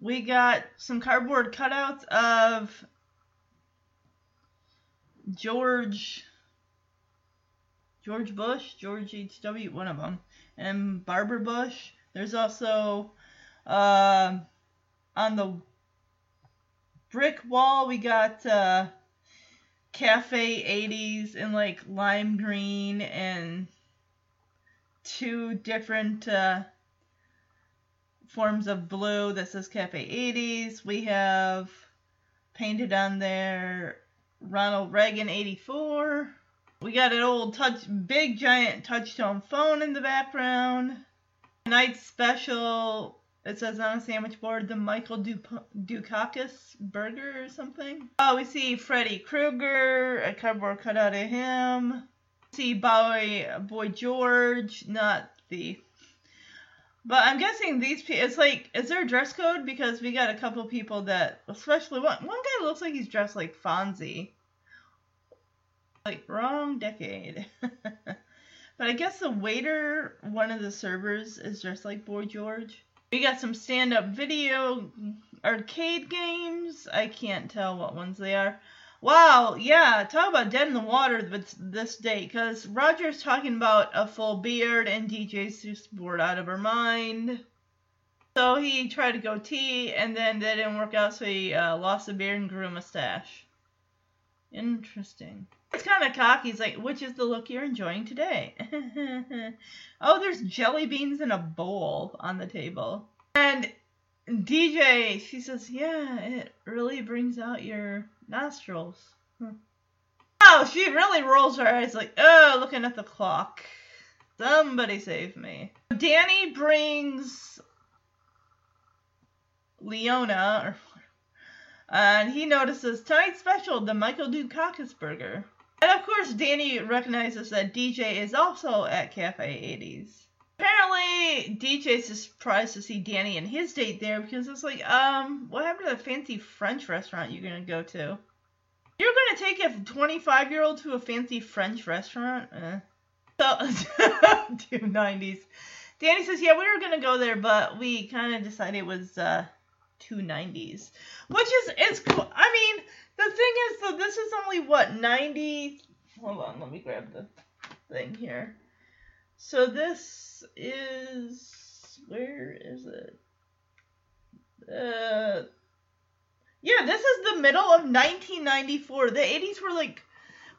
We got some cardboard cutouts of George George Bush, George H.W., one of them, and Barbara Bush. There's also uh, on the brick wall we got uh, Cafe 80s in like lime green and two different uh, forms of blue that says Cafe 80s. We have painted on there Ronald Reagan 84. We got an old touch, big giant touchtone phone in the background. Night special. It says on a sandwich board the Michael Dup- Dukakis burger or something. Oh, we see Freddy Krueger, a cardboard cutout of him. We See Boy Boy George, not the. But I'm guessing these people. It's like, is there a dress code? Because we got a couple people that, especially one one guy looks like he's dressed like Fonzie. Like wrong decade. but I guess the waiter, one of the servers, is dressed like Boy George. We got some stand-up video arcade games. I can't tell what ones they are. Wow, yeah, talk about dead in the water with this date, because Roger's talking about a full beard and DJ's just bored out of her mind. So he tried to goatee, and then that didn't work out, so he uh, lost the beard and grew a mustache. Interesting. It's kind of cocky. He's like, which is the look you're enjoying today? oh, there's jelly beans in a bowl on the table. And DJ, she says, yeah, it really brings out your nostrils. Huh. Oh, she really rolls her eyes like, oh, looking at the clock. Somebody save me. Danny brings Leona, and he notices tonight's special, the Michael Dukakis burger. And of course, Danny recognizes that DJ is also at Cafe 80s. Apparently, DJ's surprised to see Danny and his date there because it's like, um, what happened to the fancy French restaurant you're gonna go to? You're gonna take a 25 year old to a fancy French restaurant? Eh. So, too 90s. Danny says, yeah, we were gonna go there, but we kind of decided it was uh, too 90s, which is it's cool. I mean, the thing is, so this is only what 90. Hold on, let me grab the thing here. So this is where is it? Uh yeah, this is the middle of 1994. The 80s were like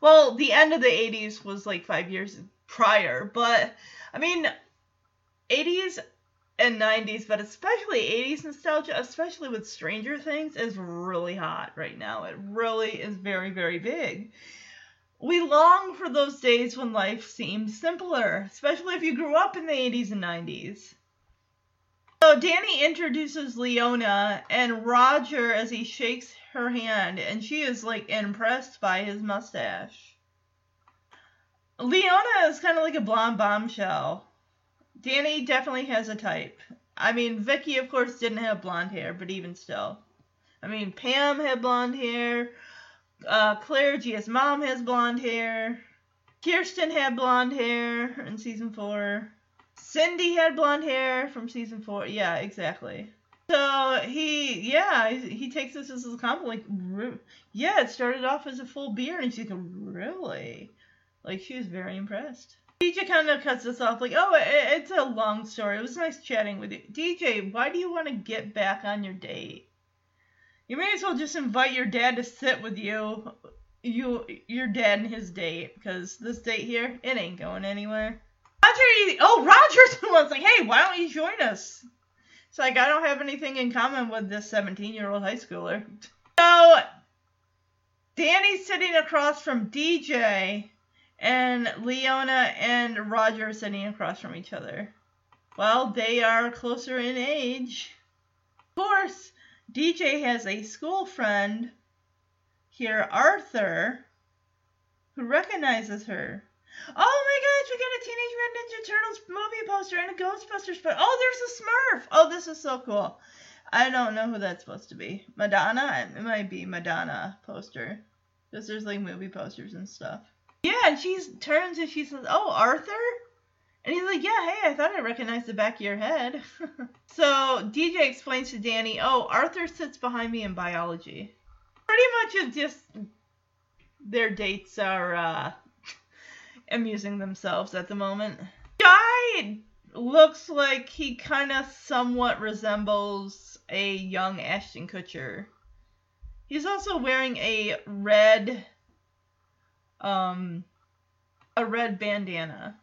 well, the end of the 80s was like 5 years prior, but I mean 80s and 90s, but especially 80s nostalgia, especially with Stranger Things is really hot right now. It really is very very big we long for those days when life seemed simpler, especially if you grew up in the 80s and 90s. So Danny introduces Leona and Roger as he shakes her hand, and she is like impressed by his mustache. Leona is kind of like a blonde bombshell. Danny definitely has a type. I mean, Vicky, of course, didn't have blonde hair, but even still. I mean, Pam had blonde hair. Uh, Claire Gia's mom has blonde hair. Kirsten had blonde hair in season four. Cindy had blonde hair from season four. Yeah, exactly. So he, yeah, he takes this as a compliment. Like, yeah, it started off as a full beard, and she's like, really? Like, she was very impressed. DJ kind of cuts us off, like, oh, it, it's a long story. It was nice chatting with you. DJ, why do you want to get back on your date? You may as well just invite your dad to sit with you, you, your dad and his date, because this date here, it ain't going anywhere. Roger, oh, Roger's the one's like, hey, why don't you join us? It's like, I don't have anything in common with this 17 year old high schooler. So, Danny's sitting across from DJ, and Leona and Roger are sitting across from each other. Well, they are closer in age. Of course, DJ has a school friend here, Arthur, who recognizes her. Oh my gosh, we got a Teenage Mutant Ninja Turtles movie poster and a Ghostbusters poster. Oh, there's a Smurf. Oh, this is so cool. I don't know who that's supposed to be. Madonna? It might be Madonna poster. Because there's like movie posters and stuff. Yeah, and she turns and she says, Oh, Arthur? And he's like, Yeah, hey, I thought I recognized the back of your head. so DJ explains to Danny, Oh, Arthur sits behind me in biology. Pretty much just their dates are uh, amusing themselves at the moment. Guy looks like he kind of somewhat resembles a young Ashton Kutcher. He's also wearing a red um a red bandana,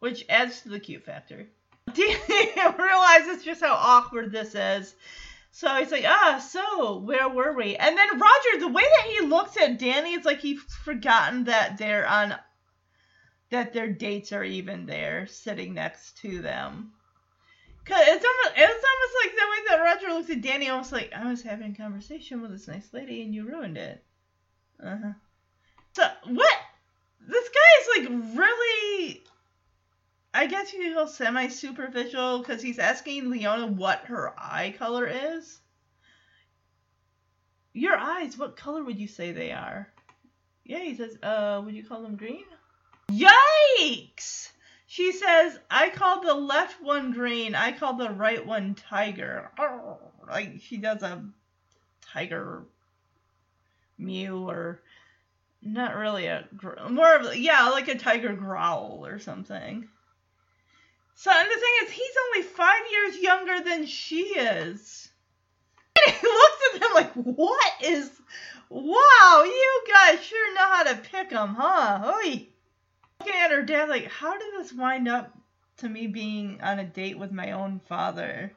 which adds to the cute factor. Danny realizes just how awkward this is. So he's like, ah, so where were we? And then Roger, the way that he looks at Danny, it's like he's forgotten that they're on that their dates are even there sitting next to them. Cause it's almost it's almost like the way that Roger looks at Danny, almost like I was having a conversation with this nice lady and you ruined it. Uh huh. So what? This guy is like really. I guess you could call semi superficial because he's asking Leona what her eye color is. Your eyes, what color would you say they are? Yeah, he says, uh, would you call them green? Yikes! She says, I call the left one green, I call the right one tiger. Like she does a tiger mew or not really a more of yeah like a tiger growl or something. So and the thing is, he's only five years younger than she is. And he looks at them like, "What is? Wow, you guys sure know how to pick 'em, huh? Oi." looking at her dad like, how did this wind up to me being on a date with my own father?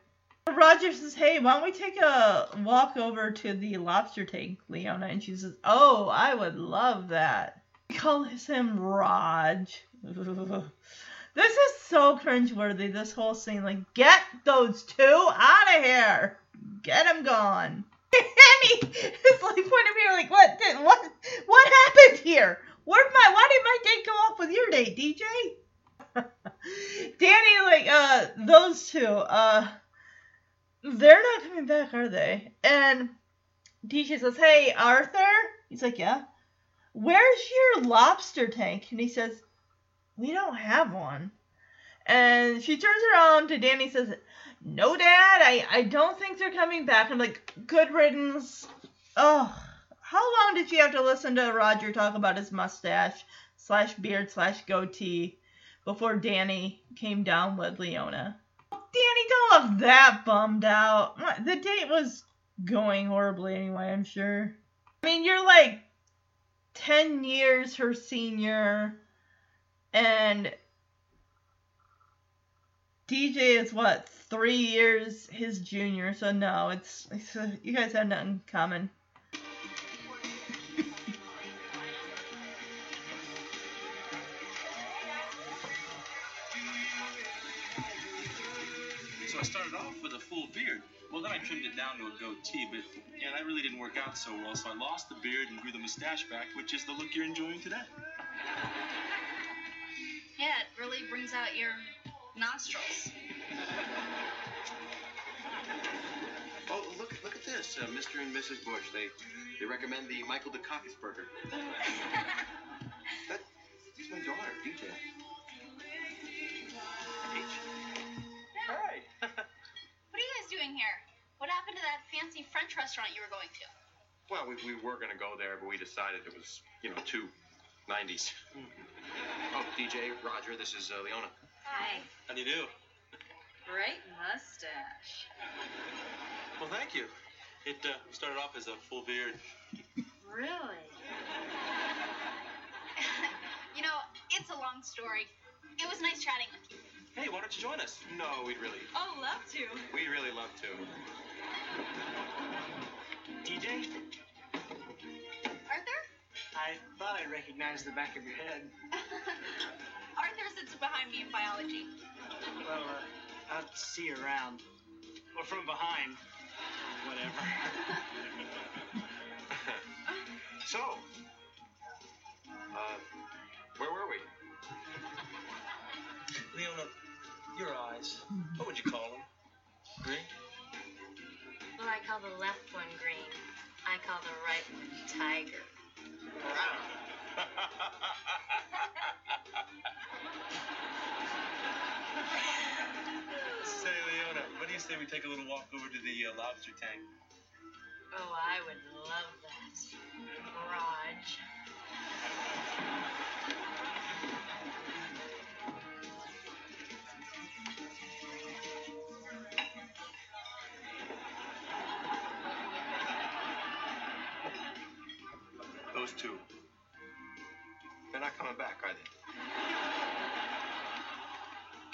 Roger says, hey, why don't we take a walk over to the lobster tank, Leona? And she says, oh, I would love that. He calls him Rog. this is so cringeworthy, this whole scene. Like, get those two out of here. Get them gone. And he is like pointing me like, what, did, what, what happened here? Where'd my why did my date go off with your date, DJ? Danny, like, uh, those two, uh, they're not coming back, are they? And DJ says, Hey, Arthur? He's like, Yeah. Where's your lobster tank? And he says, We don't have one. And she turns around to Danny says, No, Dad, I, I don't think they're coming back. I'm like, Good riddance. Oh. How long did she have to listen to Roger talk about his mustache slash beard slash goatee before Danny came down with Leona? Danny, don't look that bummed out. The date was going horribly anyway, I'm sure. I mean, you're like 10 years her senior, and DJ is what, three years his junior, so no, it's, it's uh, you guys have nothing in common. So I started off with a full beard. Well, then I trimmed it down to a goatee, but yeah, that really didn't work out so well. So I lost the beard and grew the mustache back, which is the look you're enjoying today. Yeah, it really brings out your nostrils. Oh, look! Look at this, uh, Mr. and Mrs. Bush. They they recommend the Michael Dukakis burger. that, that's my daughter, DJ. Hi. What are you guys doing here? What happened to that fancy French restaurant you were going to? Well, we, we were going to go there, but we decided it was, you know, too 90s. oh, DJ, Roger, this is uh, Leona. Hi. How do you do? Great mustache. Well, thank you. It uh, started off as a full beard. Really? you know, it's a long story. It was nice chatting with you. Hey, why don't you join us? No, we'd really, Oh, love to. we'd really love to. DJ, Arthur? I thought I recognized the back of your head. Arthur sits behind me in biology. Well, uh, I'll see you around. Or from behind. Whatever. so, uh, where were we? Leona, your eyes. What would you call them? Green? Well, I call the left one green. I call the right one tiger. Say, Leona, what do you say we take a little walk over to the uh, lobster tank? Oh, I would love that. Rog. Those two. They're not coming back, are they?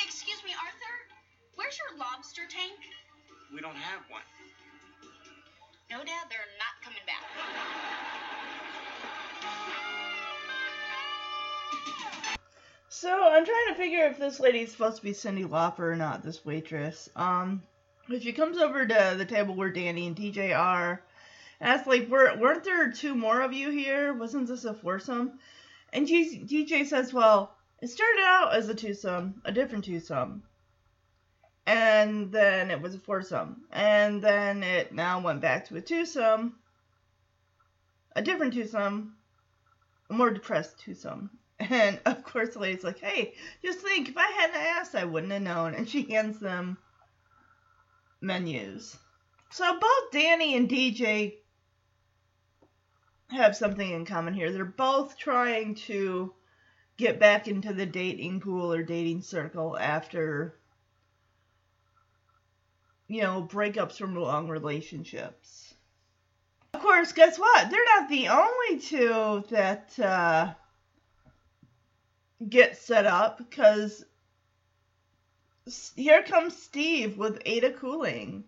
Excuse me, Arthur? Where's your lobster tank? We don't have one. No, Dad, they're not coming back. So I'm trying to figure if this lady's supposed to be Cyndi Lauper or not, this waitress. Um, if she comes over to the table where Danny and DJ are, asks like, Were, weren't there two more of you here? Wasn't this a foursome? And DJ says, well, it started out as a twosome, a different twosome. And then it was a foursome. And then it now went back to a twosome, a different twosome, a more depressed twosome. And of course, the lady's like, hey, just think, if I hadn't asked, I wouldn't have known. And she hands them menus. So both Danny and DJ have something in common here. They're both trying to get back into the dating pool or dating circle after, you know, breakups from long relationships. Of course, guess what? They're not the only two that uh, get set up because here comes Steve with Ada Cooling.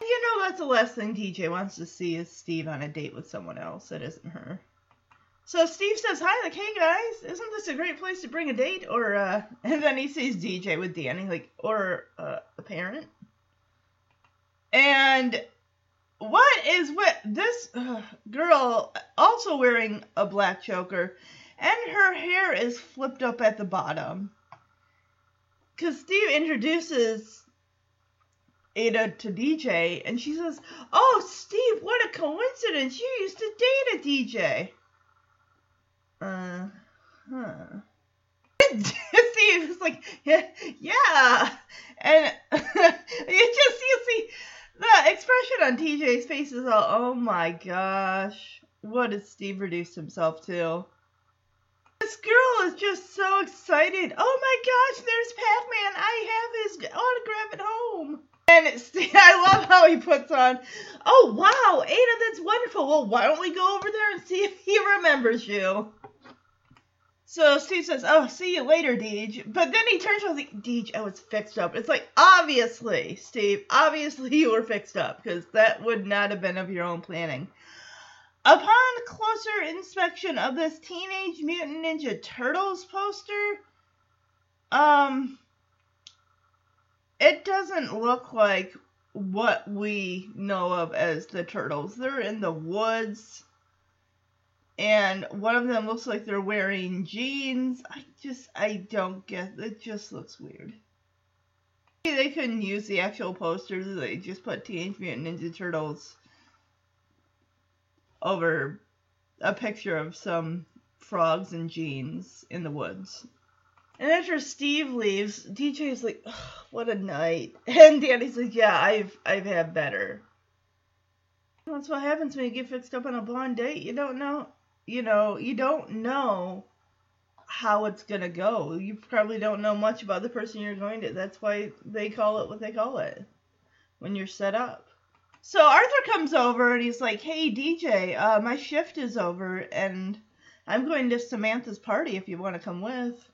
You know that's the last thing DJ wants to see is Steve on a date with someone else that isn't her. So Steve says, "Hi, like, hey guys, isn't this a great place to bring a date?" Or uh, and then he sees DJ with Danny, like, or uh, a parent. And what is with this uh, girl also wearing a black choker, and her hair is flipped up at the bottom? Because Steve introduces Ada to DJ, and she says, "Oh, Steve, what a coincidence! You used to date a DJ." Uh, huh. Steve is like, yeah, yeah, and you just you see the expression on DJ's face is all, oh my gosh, what did Steve reduce himself to? This girl is just so excited. Oh my gosh, there's Pac-Man. I have his autograph at home. And Steve, I love how he puts on, oh wow, Ada, that's wonderful. Well, why don't we go over there and see if he remembers you? So Steve says, "Oh, see you later, Deej." But then he turns around like, "Deej, I was fixed up." It's like, obviously, Steve, obviously you were fixed up because that would not have been of your own planning. Upon closer inspection of this Teenage Mutant Ninja Turtles poster, um, it doesn't look like what we know of as the Turtles. They're in the woods and one of them looks like they're wearing jeans. I just I don't get it. Just looks weird. They couldn't use the actual posters. They just put Teenage Mutant Ninja Turtles over a picture of some frogs and jeans in the woods. And after Steve leaves, DJ's like, "What a night," and Danny's like, "Yeah, I've I've had better." That's what happens when you get fixed up on a blind date. You don't know you know, you don't know how it's gonna go. You probably don't know much about the person you're going to. That's why they call it what they call it when you're set up. So Arthur comes over and he's like, "Hey DJ, uh, my shift is over and I'm going to Samantha's party if you want to come with."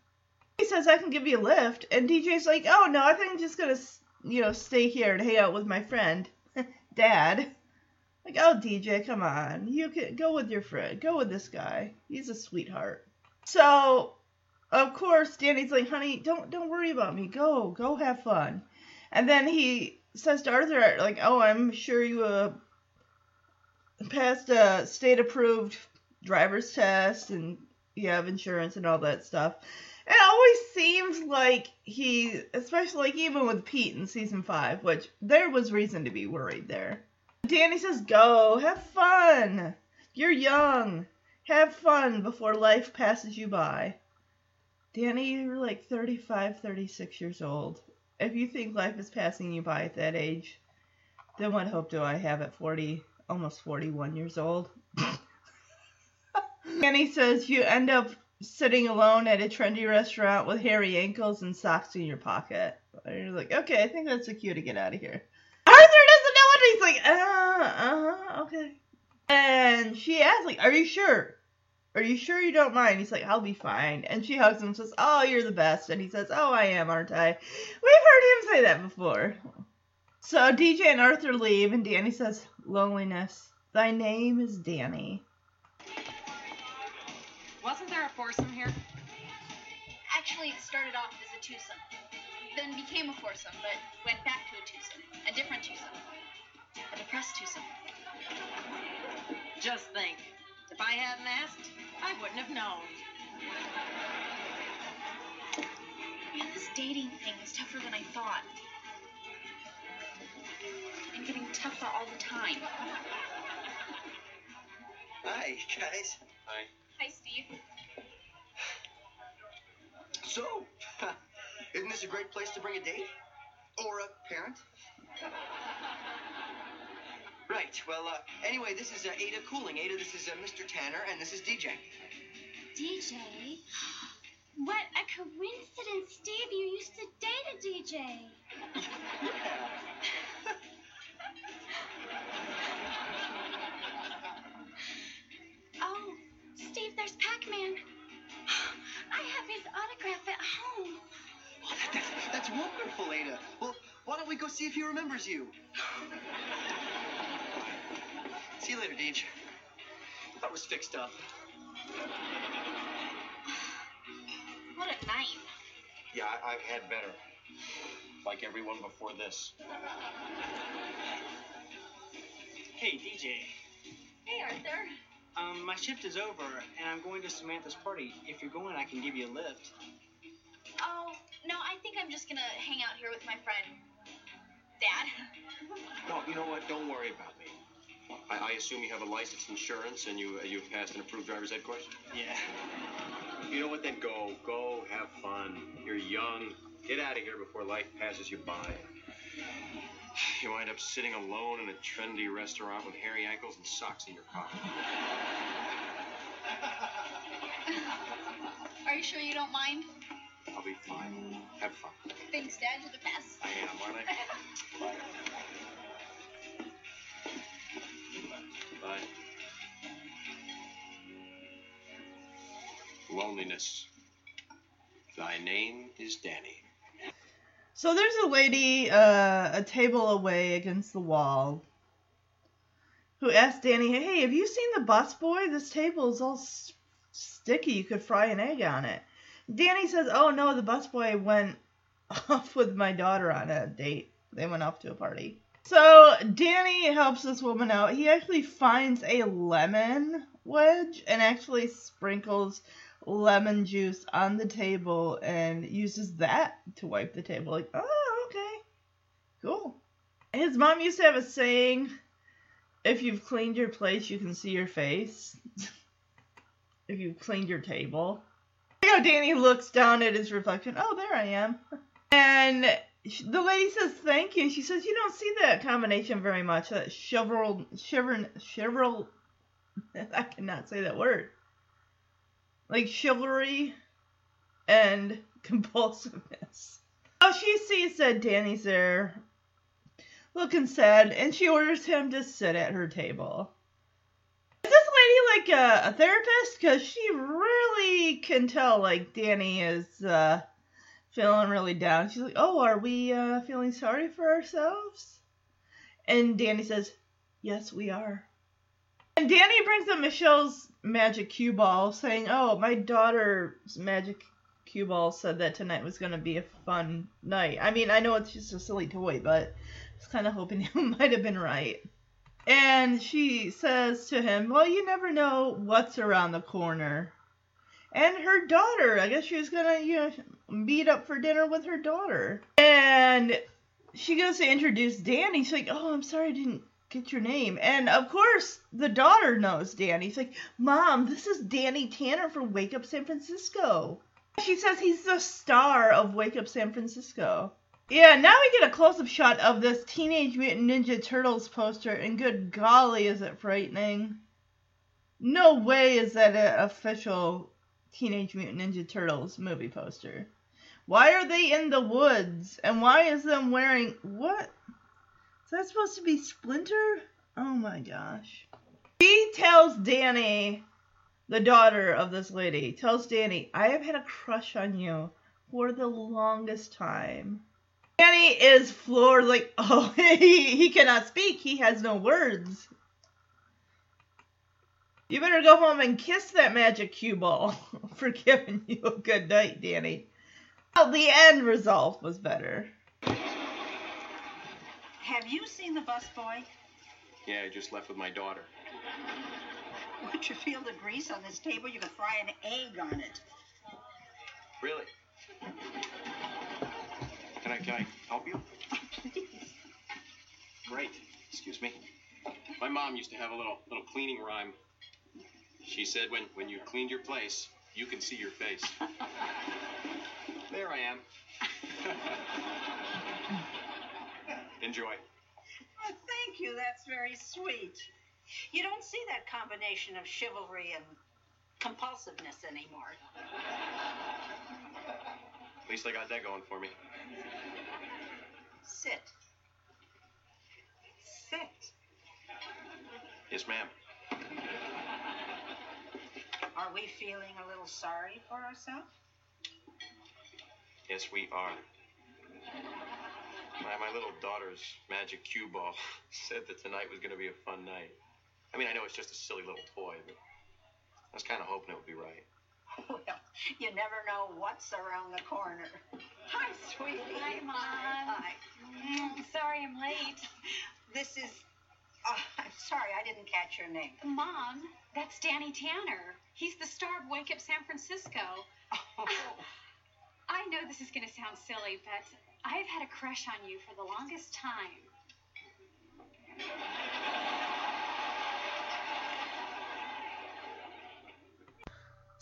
He says I can give you a lift, and DJ's like, "Oh no, I think I'm just gonna, you know, stay here and hang out with my friend, Dad." Like, oh, DJ, come on. You can go with your friend. Go with this guy. He's a sweetheart. So, of course, Danny's like, honey, don't don't worry about me. Go, go have fun. And then he says to Arthur, like, oh, I'm sure you uh, passed a state approved driver's test and you have insurance and all that stuff. It always seems like he, especially like even with Pete in season five, which there was reason to be worried there. Danny says, "Go, have fun. You're young. Have fun before life passes you by." Danny, you're like 35, 36 years old. If you think life is passing you by at that age, then what hope do I have at 40, almost 41 years old? Danny says you end up sitting alone at a trendy restaurant with hairy ankles and socks in your pocket. And you're like, okay, I think that's a cue to get out of here. Arthur doesn't know what he's like, uh, uh-huh, okay. And she asks, like, are you sure? Are you sure you don't mind? He's like, I'll be fine. And she hugs him and says, Oh, you're the best. And he says, Oh, I am, aren't I? We've heard him say that before. So DJ and Arthur leave, and Danny says, Loneliness. Thy name is Danny. Wasn't there a foursome here? Actually, it started off as a twosome, then became a foursome, but went back to a twosome, a different twosome, a depressed twosome. Just think. If I hadn't asked, I wouldn't have known. Man, this dating thing is tougher than I thought. And getting tougher all the time. Hi, guys. Hi. Hi, Steve. So, isn't this a great place to bring a date? Or a parent? Right. Well, uh, anyway, this is uh, Ada Cooling. Ada, this is uh, Mr. Tanner, and this is DJ. DJ? What a coincidence, Steve. You used to date a DJ. oh, that's, that's wonderful, Ada. Well, why don't we go see if he remembers you? see you later, Deej. That was fixed up. What a night. Yeah, I, I've had better. Like everyone before this. Hey, DJ. Hey, Arthur. Um, my shift is over, and I'm going to Samantha's party. If you're going, I can give you a lift. I'm just gonna hang out here with my friend, Dad. No, you know what? Don't worry about me. I, I assume you have a license, insurance, and you uh, you've passed an approved driver's ed course. Yeah. You know what? Then go, go, have fun. You're young. Get out of here before life passes you by. You wind up sitting alone in a trendy restaurant with hairy ankles and socks in your pocket. Are you sure you don't mind? I'll be fine. Have fun. Thanks, Dad. You're the best. I am, aren't I? Bye. Bye. Loneliness. Thy name is Danny. So there's a lady uh, a table away against the wall who asked Danny, "Hey, have you seen the bus boy? This table is all s- sticky. You could fry an egg on it." Danny says, "Oh no, the bus boy went off with my daughter on a date. They went off to a party." So Danny helps this woman out. He actually finds a lemon wedge and actually sprinkles lemon juice on the table and uses that to wipe the table. Like, oh, okay. Cool. His mom used to have a saying if you've cleaned your place, you can see your face. if you've cleaned your table. Know, Danny looks down at his reflection. Oh, there I am. And the lady says thank you. She says you don't see that combination very much. That chivalry, chivalry, chivalry. I cannot say that word like chivalry and compulsiveness. Oh, she sees that Danny's there, looking sad, and she orders him to sit at her table. Like a, a therapist? Because she really can tell, like, Danny is uh, feeling really down. She's like, Oh, are we uh, feeling sorry for ourselves? And Danny says, Yes, we are. And Danny brings up Michelle's magic cue ball, saying, "Oh, my daughter's magic cue ball said that tonight was going to be a fun night." I mean, I know it's just a silly toy, but I was kind of hoping you might have been right. And she says to him, "Well, you never know what's around the corner." and her daughter. I guess she was gonna, you know, meet up for dinner with her daughter. And she goes to introduce Danny. She's like, "Oh, I'm sorry, I didn't get your name." And of course, the daughter knows Danny. She's like, "Mom, this is Danny Tanner from Wake Up San Francisco." She says he's the star of Wake Up San Francisco. Yeah, now we get a close-up shot of this Teenage Mutant Ninja Turtles poster, and good golly, is it frightening! No way is that an official Teenage Mutant Ninja Turtles movie poster. Why are they in the woods? And why is them wearing what? Is that supposed to be Splinter? Oh my gosh. She tells Danny, the daughter of this lady, tells Danny, I have had a crush on you for the longest time. Danny is floored, like, oh, he, he cannot speak. He has no words. You better go home and kiss that magic cue ball for giving you a good night, Danny. Well, the end result was better. Have you seen the busboy? Yeah, I just left with my daughter. Would you feel the grease on this table? You could fry an egg on it. Really? Can I, can I help you? Great. Excuse me. My mom used to have a little little cleaning rhyme. She said when when you cleaned your place, you can see your face. there I am. Enjoy. Oh, thank you. That's very sweet. You don't see that combination of chivalry and compulsiveness anymore. At least I got that going for me. Sit. Sit. Yes, ma'am. Are we feeling a little sorry for ourselves? Yes, we are. My, my little daughter's magic cue ball said that tonight was going to be a fun night. I mean, I know it's just a silly little toy, but I was kind of hoping it would be right. Well, you never know what's around the corner. Hi, sweetie. Hi, Mom. Hi. Mm, sorry I'm late. This is. Uh, I'm sorry, I didn't catch your name. Mom, that's Danny Tanner. He's the star of Wake Up San Francisco. Oh. I know this is going to sound silly, but I've had a crush on you for the longest time.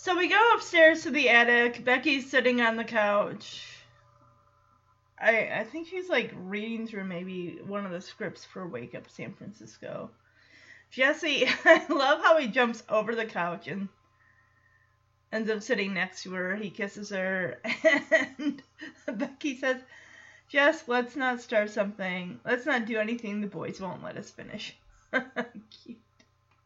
So we go upstairs to the attic. Becky's sitting on the couch. I I think she's like reading through maybe one of the scripts for Wake Up San Francisco. Jesse, I love how he jumps over the couch and ends up sitting next to her. He kisses her, and Becky says, Jess, let's not start something. Let's not do anything the boys won't let us finish. Cute.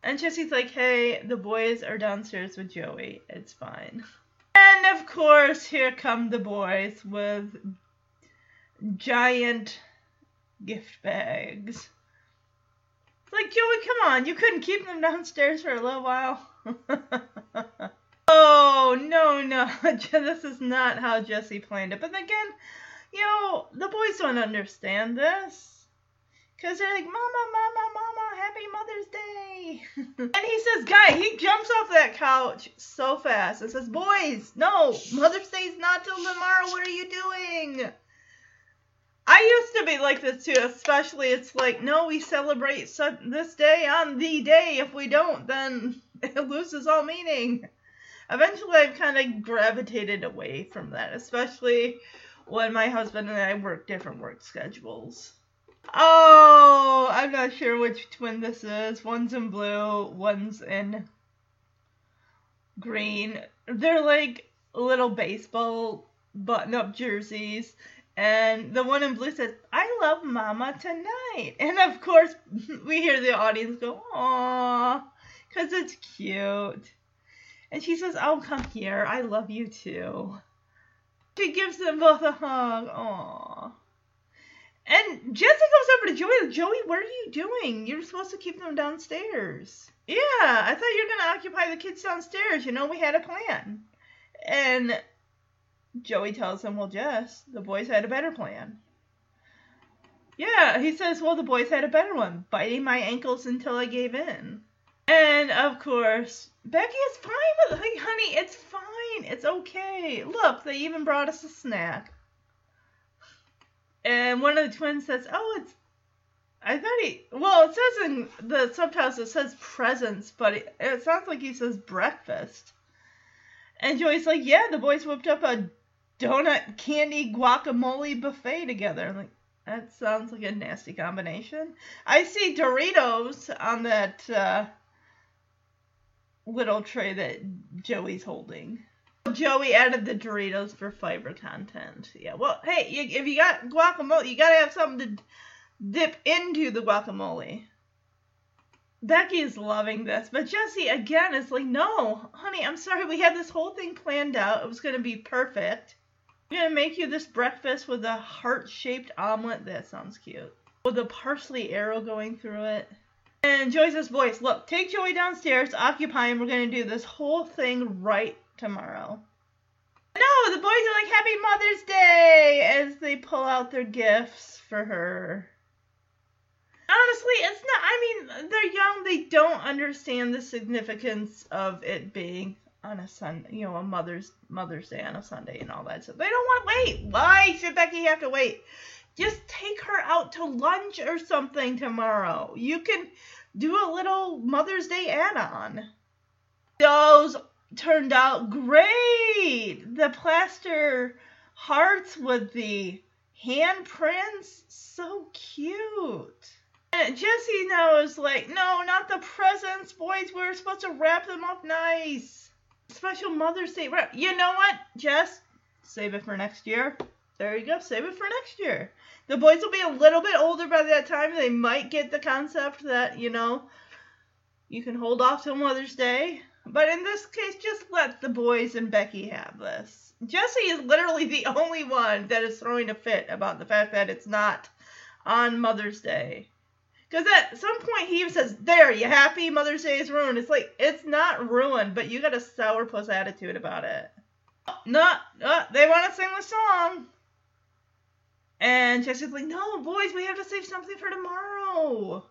And Jesse's like, hey, the boys are downstairs with Joey. It's fine. And of course, here come the boys with giant gift bags. Like, Joey, come on. You couldn't keep them downstairs for a little while. oh, no, no. this is not how Jesse planned it. But again, you know, the boys don't understand this. Because they're like, Mama, Mama, Mama, Happy Mother's Day. and he says, Guy, he jumps off that couch so fast and says, Boys, no, Mother's Day's not till tomorrow. What are you doing? I used to be like this too, especially it's like, no, we celebrate this day on the day. If we don't, then it loses all meaning. Eventually, I've kind of gravitated away from that, especially when my husband and I work different work schedules. Oh, I'm not sure which twin this is. One's in blue, one's in green. They're like little baseball button up jerseys. And the one in blue says, I love Mama tonight. And of course, we hear the audience go, Aww, because it's cute. And she says, Oh, come here. I love you too. She gives them both a hug. Aww. And Jesse goes over to Joey. Joey, what are you doing? You're supposed to keep them downstairs. Yeah, I thought you were going to occupy the kids downstairs. You know, we had a plan. And Joey tells him, well, Jess, the boys had a better plan. Yeah, he says, well, the boys had a better one, biting my ankles until I gave in. And of course, Becky is fine with like, honey, it's fine. It's okay. Look, they even brought us a snack. And one of the twins says, "Oh, it's." I thought he. Well, it says in the subtitles it says presents, but it, it sounds like he says breakfast. And Joey's like, "Yeah, the boys whipped up a donut candy guacamole buffet together." I'm like, that sounds like a nasty combination. I see Doritos on that uh, little tray that Joey's holding. Joey added the Doritos for fiber content. Yeah, well, hey, you, if you got guacamole, you gotta have something to dip into the guacamole. Becky is loving this, but Jesse again is like, no, honey, I'm sorry. We had this whole thing planned out. It was gonna be perfect. I'm gonna make you this breakfast with a heart-shaped omelet. That sounds cute. With a parsley arrow going through it. And Joey says, boys, look, take Joey downstairs, occupy him. We're gonna do this whole thing right tomorrow. No, the boys are like, Happy Mother's Day as they pull out their gifts for her. Honestly, it's not, I mean, they're young, they don't understand the significance of it being on a Sunday, you know, a Mother's Mother's Day on a Sunday and all that. So they don't want to wait. Why should Becky have to wait? Just take her out to lunch or something tomorrow. You can do a little Mother's Day add-on. Those turned out great. The plaster hearts with the handprints, so cute. And Jesse now is like, no, not the presents, boys. We're supposed to wrap them up nice. Special Mother's Day wrap. You know what, Jess? Save it for next year. There you go. Save it for next year. The boys will be a little bit older by that time. They might get the concept that, you know, you can hold off till Mother's Day. But in this case, just let the boys and Becky have this. Jesse is literally the only one that is throwing a fit about the fact that it's not on Mother's Day. Because at some point he even says, There, you happy? Mother's Day is ruined. It's like, it's not ruined, but you got a sourpuss attitude about it. No, no they want to sing the song. And Jesse's like, No, boys, we have to save something for tomorrow.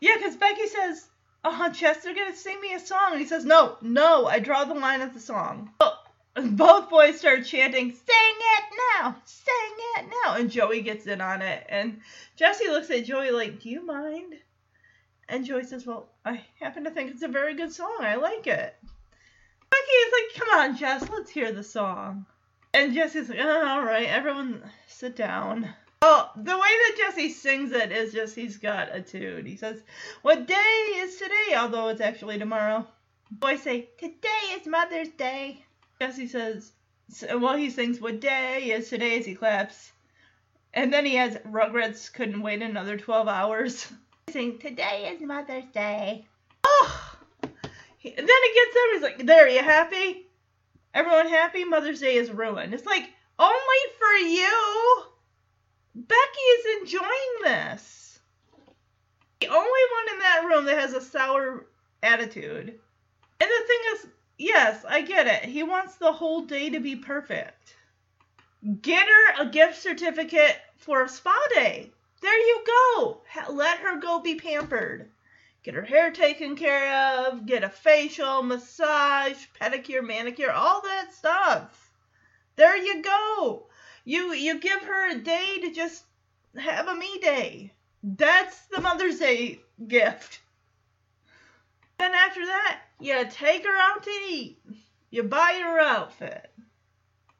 Yeah, because Becky says, they're going to sing me a song. And he says, No, no, I draw the line at the song. Both boys start chanting, Sing it now! Sing it now! And Joey gets in on it. And Jesse looks at Joey like, Do you mind? And Joey says, Well, I happen to think it's a very good song. I like it. Becky is like, Come on, Jess, let's hear the song. And Jesse's like, oh, All right, everyone sit down. Oh, the way that Jesse sings it is just he's got a tune. He says, What day is today? Although it's actually tomorrow. Boys say, Today is Mother's Day. Jesse says, well, he sings, What day is today as he claps. And then he has Rugrats couldn't wait another 12 hours. Saying, Today is Mother's Day. Oh! And then he gets up, he's like, There, you happy? Everyone happy? Mother's Day is ruined. It's like, Only for you? Becky is enjoying this. The only one in that room that has a sour attitude. And the thing is, yes, I get it. He wants the whole day to be perfect. Get her a gift certificate for a spa day. There you go. Let her go be pampered. Get her hair taken care of, get a facial, massage, pedicure, manicure, all that stuff. There you go. You you give her a day to just have a me day. That's the Mother's Day gift. Then after that, you take her out to eat. You buy her outfit.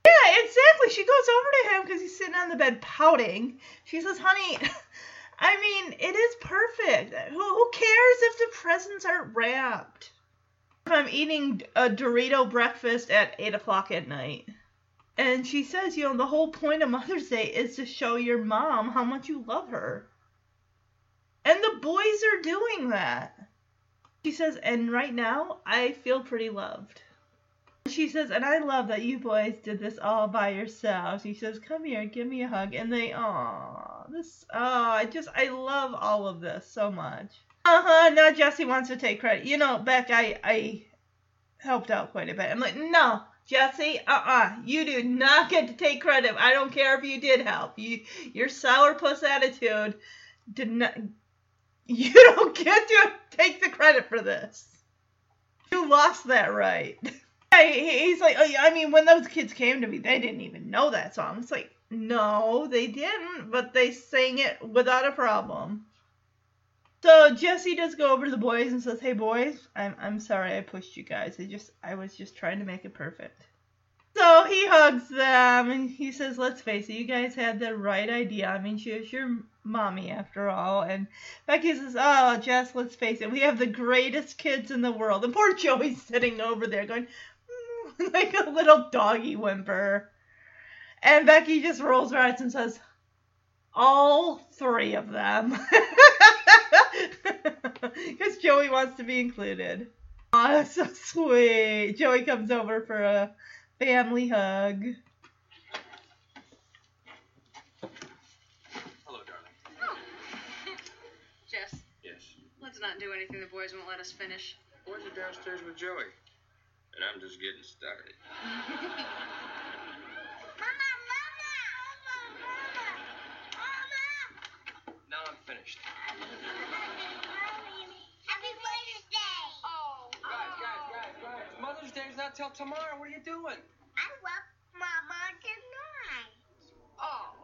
Yeah, exactly. She goes over to him because he's sitting on the bed pouting. She says, honey, I mean, it is perfect. Who, who cares if the presents aren't wrapped? If I'm eating a Dorito breakfast at 8 o'clock at night. And she says, you know, the whole point of Mother's Day is to show your mom how much you love her. And the boys are doing that. She says, and right now, I feel pretty loved. She says, and I love that you boys did this all by yourselves. She says, come here, give me a hug. And they, aw, this, oh, I just, I love all of this so much. Uh-huh, now Jesse wants to take credit. You know, Beck, I, I helped out quite a bit. I'm like, no, Jesse, uh-uh, you do not get to take credit. I don't care if you did help. You, your sourpuss attitude did not, you don't get to take the credit for this. You lost that right. He's like, oh, yeah, I mean, when those kids came to me, they didn't even know that song. It's like, no, they didn't, but they sang it without a problem. So Jesse does go over to the boys and says, "Hey boys, I'm I'm sorry I pushed you guys. I just I was just trying to make it perfect." So he hugs them and he says, "Let's face it, you guys had the right idea. I mean, she was your mommy after all." And Becky says, "Oh, Jess, let's face it, we have the greatest kids in the world." And poor Joey's sitting over there going, "Mm," like a little doggy whimper. And Becky just rolls her eyes and says, "All three of them." Because Joey wants to be included. Aw, that's so sweet. Joey comes over for a family hug. Hello, darling. Jess, Yes. let's not do anything the boys won't let us finish. Boys are downstairs with Joey. And I'm just getting started. Now I'm finished. Happy Mother's Day. Oh. Guys, guys, guys, guys. Mother's Day's not till tomorrow. What are you doing? I love Mama tonight. Oh.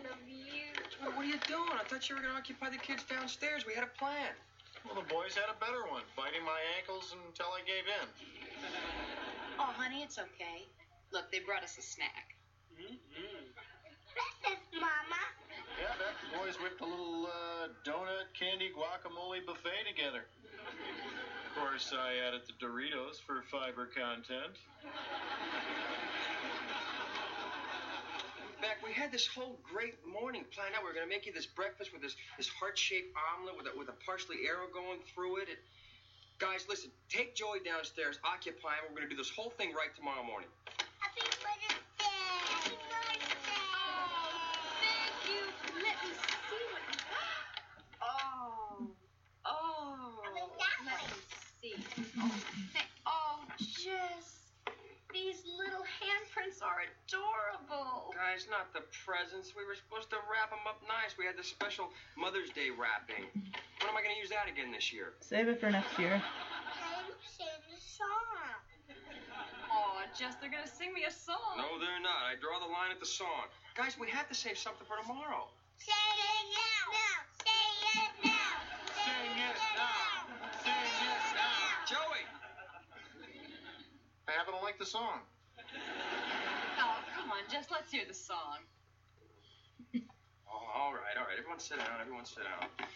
Love you. What, what are you doing? I thought you were going to occupy the kids downstairs. We had a plan. Well, the boys had a better one, biting my ankles until I gave in. Oh, honey, it's okay. Look, they brought us a snack. Mm This is Mama. Yeah, Beck, the boys whipped a little uh, donut, candy, guacamole buffet together. Of course, I added the Doritos for fiber content. Beck, we had this whole great morning planned out. We were going to make you this breakfast with this, this heart-shaped omelet with a, with a parsley arrow going through it. it. Guys, listen, take Joey downstairs, occupy him. We're going to do this whole thing right tomorrow morning. Happy Mother's Day. Happy Mother's Day. Thank you. Let me see what you got. Oh. Oh. I mean, that Let way. me see. Oh, Jess. These little handprints are adorable. Guys, not the presents. We were supposed to wrap them up nice. We had this special Mother's Day wrapping. When am I going to use that again this year? Save it for next year. Can you sing the song? Oh, Jess, they're gonna sing me a song. No, they're not. I draw the line at the song. Guys, we have to save something for tomorrow. Say it now. Now. I happen to like the song. Oh, come on, Jess, let's hear the song. Oh, all right, all right. Everyone sit down. Everyone sit down.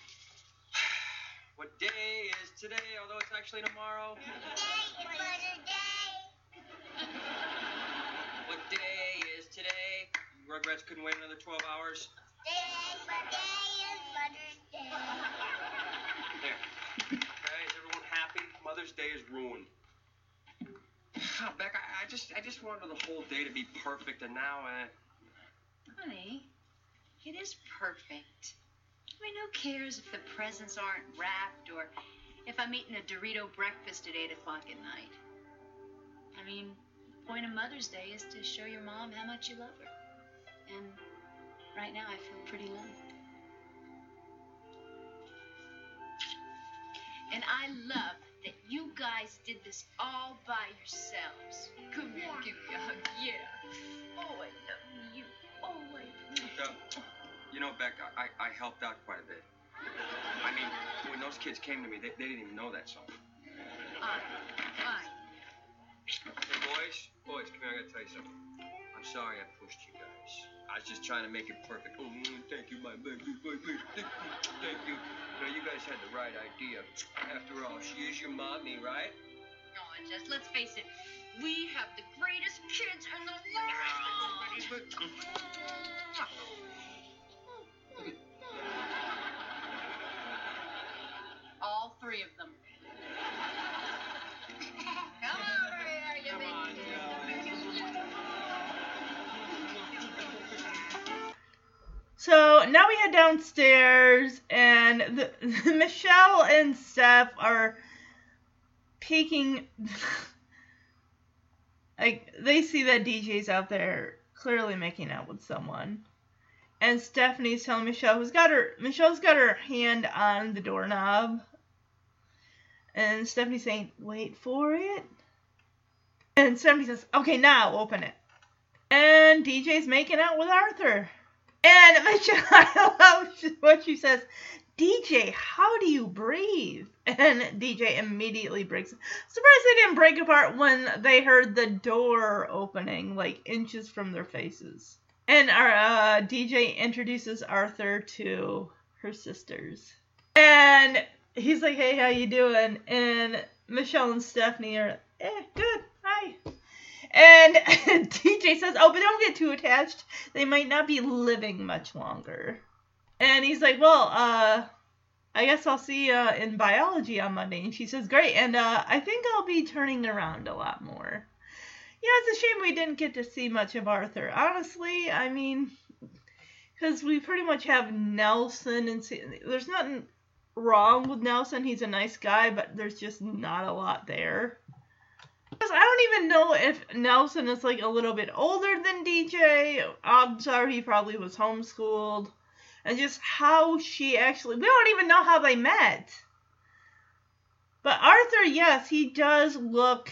What day is today, although it's actually tomorrow? Happy Mother's Day. What day is today? Rugrats couldn't wait another 12 hours. Today, today is Mother's Day. There. Okay, is everyone happy? Mother's Day is ruined. Ah, Beck, I, I just I just wanted the whole day to be perfect, and now uh, Honey, it is perfect. I mean, who cares if the presents aren't wrapped or if I'm eating a Dorito breakfast at 8 o'clock at night? I mean, the point of Mother's Day is to show your mom how much you love her. And right now, I feel pretty lonely. And I love you guys did this all by yourselves. Come here, give me a hug. Yeah. Oh, I love you. Oh, I love you. uh, you know, Beck, I, I helped out quite a bit. I mean, when those kids came to me, they, they didn't even know that song. Fine. Fine. Hey, boys, boys, come here. I gotta tell you something. I'm sorry I pushed you guys. I was just trying to make it perfect. Oh, mm, thank you, my baby, baby. Thank you, thank you. Guys had the right idea. After all, she is your mommy, right? Oh, just let's face it. We have the greatest kids in the world. All three of them. So now we head downstairs, and the, Michelle and Steph are peeking. like they see that DJ's out there clearly making out with someone, and Stephanie's telling Michelle, who's got her Michelle's got her hand on the doorknob, And Stephanie's saying, wait for it. And Stephanie says, okay, now open it. And DJ's making out with Arthur. And Michelle, I love what she says. DJ, how do you breathe? And DJ immediately breaks. Surprised they didn't break apart when they heard the door opening, like inches from their faces. And our uh, DJ introduces Arthur to her sisters, and he's like, "Hey, how you doing?" And Michelle and Stephanie are, "Eh, good, hi." And DJ says, "Oh, but don't get too attached. They might not be living much longer." And he's like, "Well, uh, I guess I'll see you in biology on Monday." And she says, "Great." And uh, I think I'll be turning around a lot more. Yeah, it's a shame we didn't get to see much of Arthur. Honestly, I mean, because we pretty much have Nelson, and see, there's nothing wrong with Nelson. He's a nice guy, but there's just not a lot there. Because I don't even know if Nelson is like a little bit older than DJ. I'm sorry, he probably was homeschooled. And just how she actually, we don't even know how they met. But Arthur, yes, he does look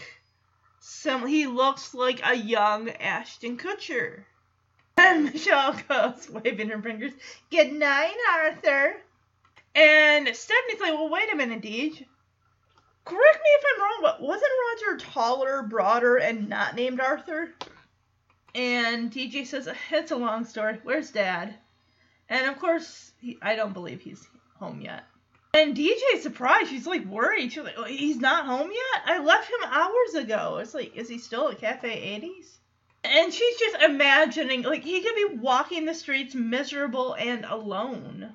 some he looks like a young Ashton Kutcher. And Michelle goes, waving her fingers, Good night, Arthur. And Stephanie's like, Well, wait a minute, Deej. Correct me if I'm wrong, but wasn't Roger taller, broader, and not named Arthur? And DJ says, It's a long story. Where's Dad? And of course, he, I don't believe he's home yet. And DJ's surprised. She's like worried. She's like, oh, he's not home yet? I left him hours ago. It's like, is he still at Cafe 80s? And she's just imagining, like, he could be walking the streets miserable and alone.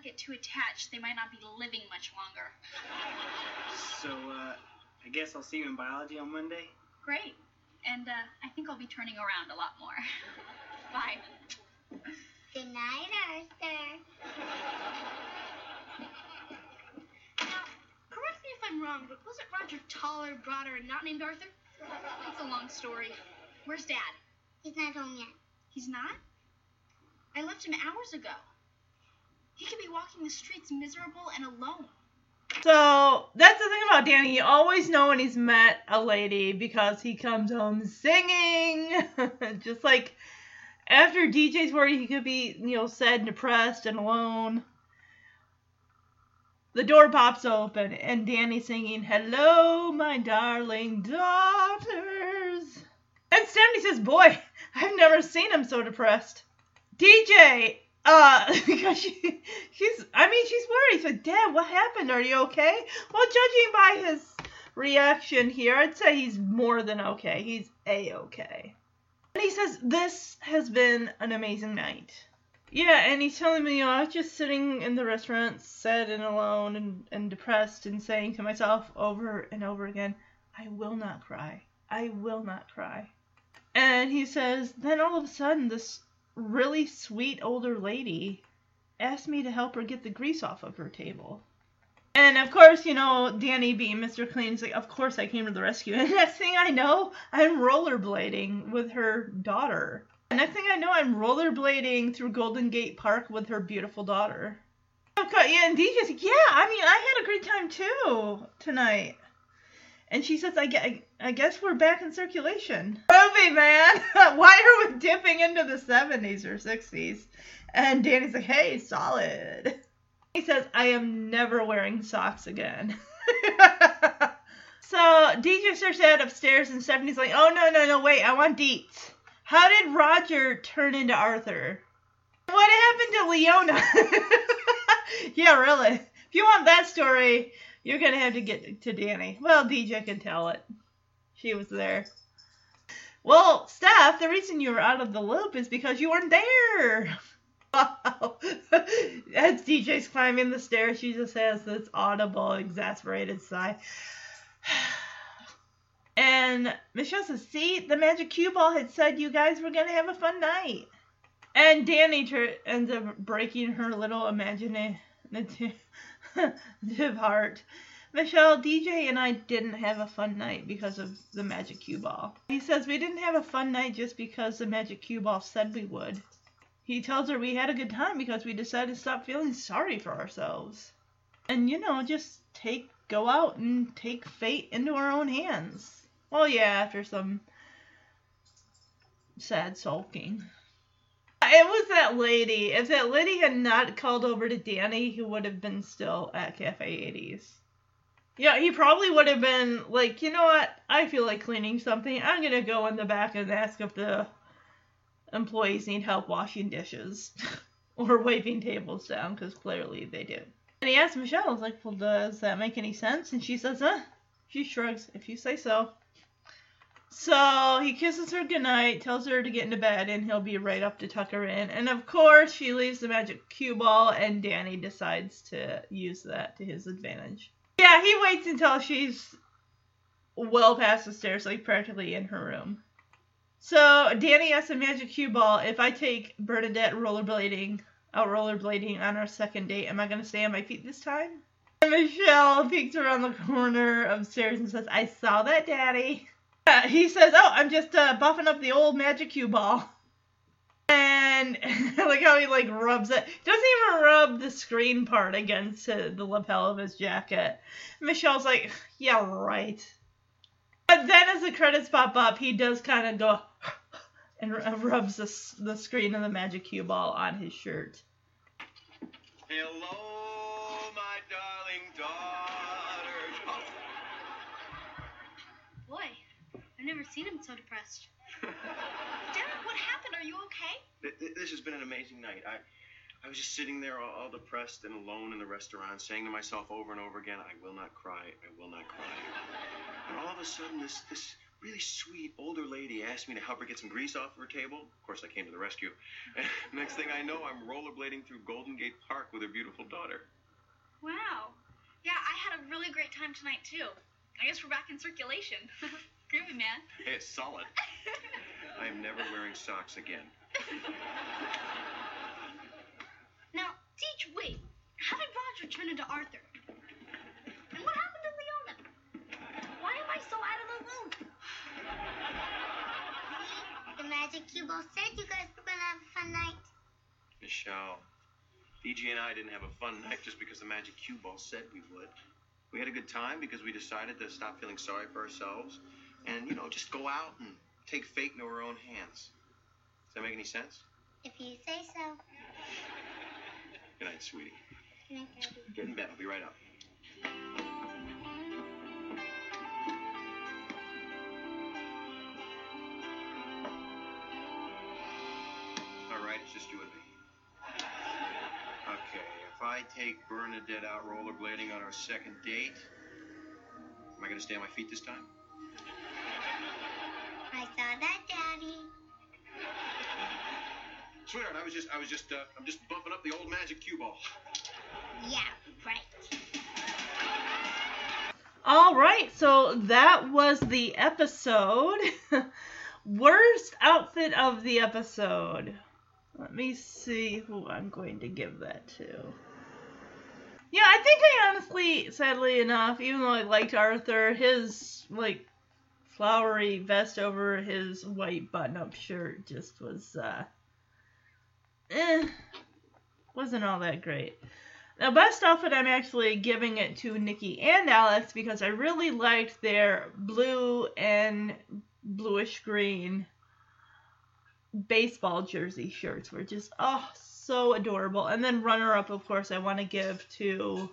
But don't get too attached. They might not be living much longer. So, uh, I guess I'll see you in biology on Monday. Great. And uh, I think I'll be turning around a lot more. Bye. Good night, Arthur. Now, correct me if I'm wrong, but wasn't Roger taller, broader, and not named Arthur? It's a long story. Where's Dad? He's not home yet. He's not? I left him hours ago. He could be walking the streets miserable and alone. So that's the thing about Danny. You always know when he's met a lady because he comes home singing. Just like after DJ's worried he could be, you know, sad and depressed and alone. The door pops open and Danny's singing, Hello, my darling daughters. And Stephanie says, Boy, I've never seen him so depressed. DJ, uh, because she, she's, I mean, she's worried. So, Dad, what happened? Are you okay? Well, judging by his reaction here, I'd say he's more than okay. He's a-okay. And he says, this has been an amazing night. Yeah, and he's telling me, you know, I was just sitting in the restaurant, sad and alone and, and depressed, and saying to myself over and over again, I will not cry. I will not cry. And he says, then all of a sudden, this really sweet older lady asked me to help her get the grease off of her table. And of course, you know, Danny being Mr. Clean is like, of course I came to the rescue. And next thing I know, I'm rollerblading with her daughter. And next thing I know, I'm rollerblading through Golden Gate Park with her beautiful daughter. Okay, yeah, and DJ's like, yeah, I mean, I had a great time too tonight. And she says, I, I guess we're back in circulation. Movie, man! Why are we dipping into the 70s or 60s? And Danny's like, hey, solid. He says, I am never wearing socks again. so DJ starts head upstairs, and Stephanie's like, oh, no, no, no, wait, I want deets. How did Roger turn into Arthur? What happened to Leona? yeah, really. If you want that story, you're going to have to get to Danny. Well, DJ can tell it. She was there. Well, Steph, the reason you were out of the loop is because you weren't there. Wow. As DJ's climbing the stairs, she just has this audible, exasperated sigh. And Michelle says, See, the magic cue ball had said you guys were going to have a fun night. And Danny tr- ends up breaking her little imaginative heart. Michelle, DJ, and I didn't have a fun night because of the magic cue ball. He says we didn't have a fun night just because the magic cue ball said we would. He tells her we had a good time because we decided to stop feeling sorry for ourselves. And, you know, just take, go out and take fate into our own hands. Well, yeah, after some sad sulking. It was that lady. If that lady had not called over to Danny, he would have been still at Cafe 80s. Yeah, he probably would have been like, you know what? I feel like cleaning something. I'm gonna go in the back and ask if the employees need help washing dishes or wiping tables down, because clearly they do. And he asked Michelle, I was like, well, does that make any sense? And she says, huh? She shrugs, if you say so. So he kisses her goodnight, tells her to get into bed, and he'll be right up to tuck her in. And of course, she leaves the magic cue ball, and Danny decides to use that to his advantage. Yeah, he waits until she's well past the stairs, like practically in her room. So Danny asks the magic cue ball if I take Bernadette rollerblading, out rollerblading on our second date, am I gonna stay on my feet this time? And Michelle peeks around the corner of stairs and says, "I saw that, Daddy." He says, "Oh, I'm just uh, buffing up the old magic cue ball." And like how he like rubs it. Doesn't even rub the screen part against uh, the lapel of his jacket. Michelle's like, "Yeah, right." But then as the credits pop up, he does kind of go and rubs the, the screen of the magic cue ball on his shirt. Hello, I've never seen him so depressed. Derek, what happened? Are you okay? Th- th- This has been an amazing night. I, I was just sitting there all, all depressed and alone in the restaurant, saying to myself over and over again, "I will not cry. I will not cry." And all of a sudden, this this really sweet older lady asked me to help her get some grease off her table. Of course, I came to the rescue. And next thing I know, I'm rollerblading through Golden Gate Park with her beautiful daughter. Wow. Yeah, I had a really great time tonight too. I guess we're back in circulation. Groovy, man. Hey, it's solid. I am never wearing socks again. Now, Deej, wait. How did Roger turn into Arthur? And what happened to Leona? Why am I so out of the loop? The magic cue ball said you guys were gonna have a fun night. Michelle, DJ and I didn't have a fun night just because the magic cue ball said we would. We had a good time because we decided to stop feeling sorry for ourselves and, you know, just go out and take fate into our own hands. Does that make any sense? If you say so. Good night, sweetie. Good night, Daddy. Get in bed. I'll be right up. All right, it's just you and me. Okay, if I take Bernadette out rollerblading on our second date, am I going to stay on my feet this time? I saw that, Daddy. Sweetheart, I was just, I was just, uh, I'm just bumping up the old magic cue ball. Yeah, right. All right, so that was the episode. Worst outfit of the episode. Let me see who I'm going to give that to. Yeah, I think I honestly, sadly enough, even though I liked Arthur, his like flowery vest over his white button-up shirt just was uh eh wasn't all that great. Now, best outfit, I'm actually giving it to Nicky and Alex because I really liked their blue and bluish green baseball jersey shirts. Were just oh so adorable. And then runner up, of course, I want to give to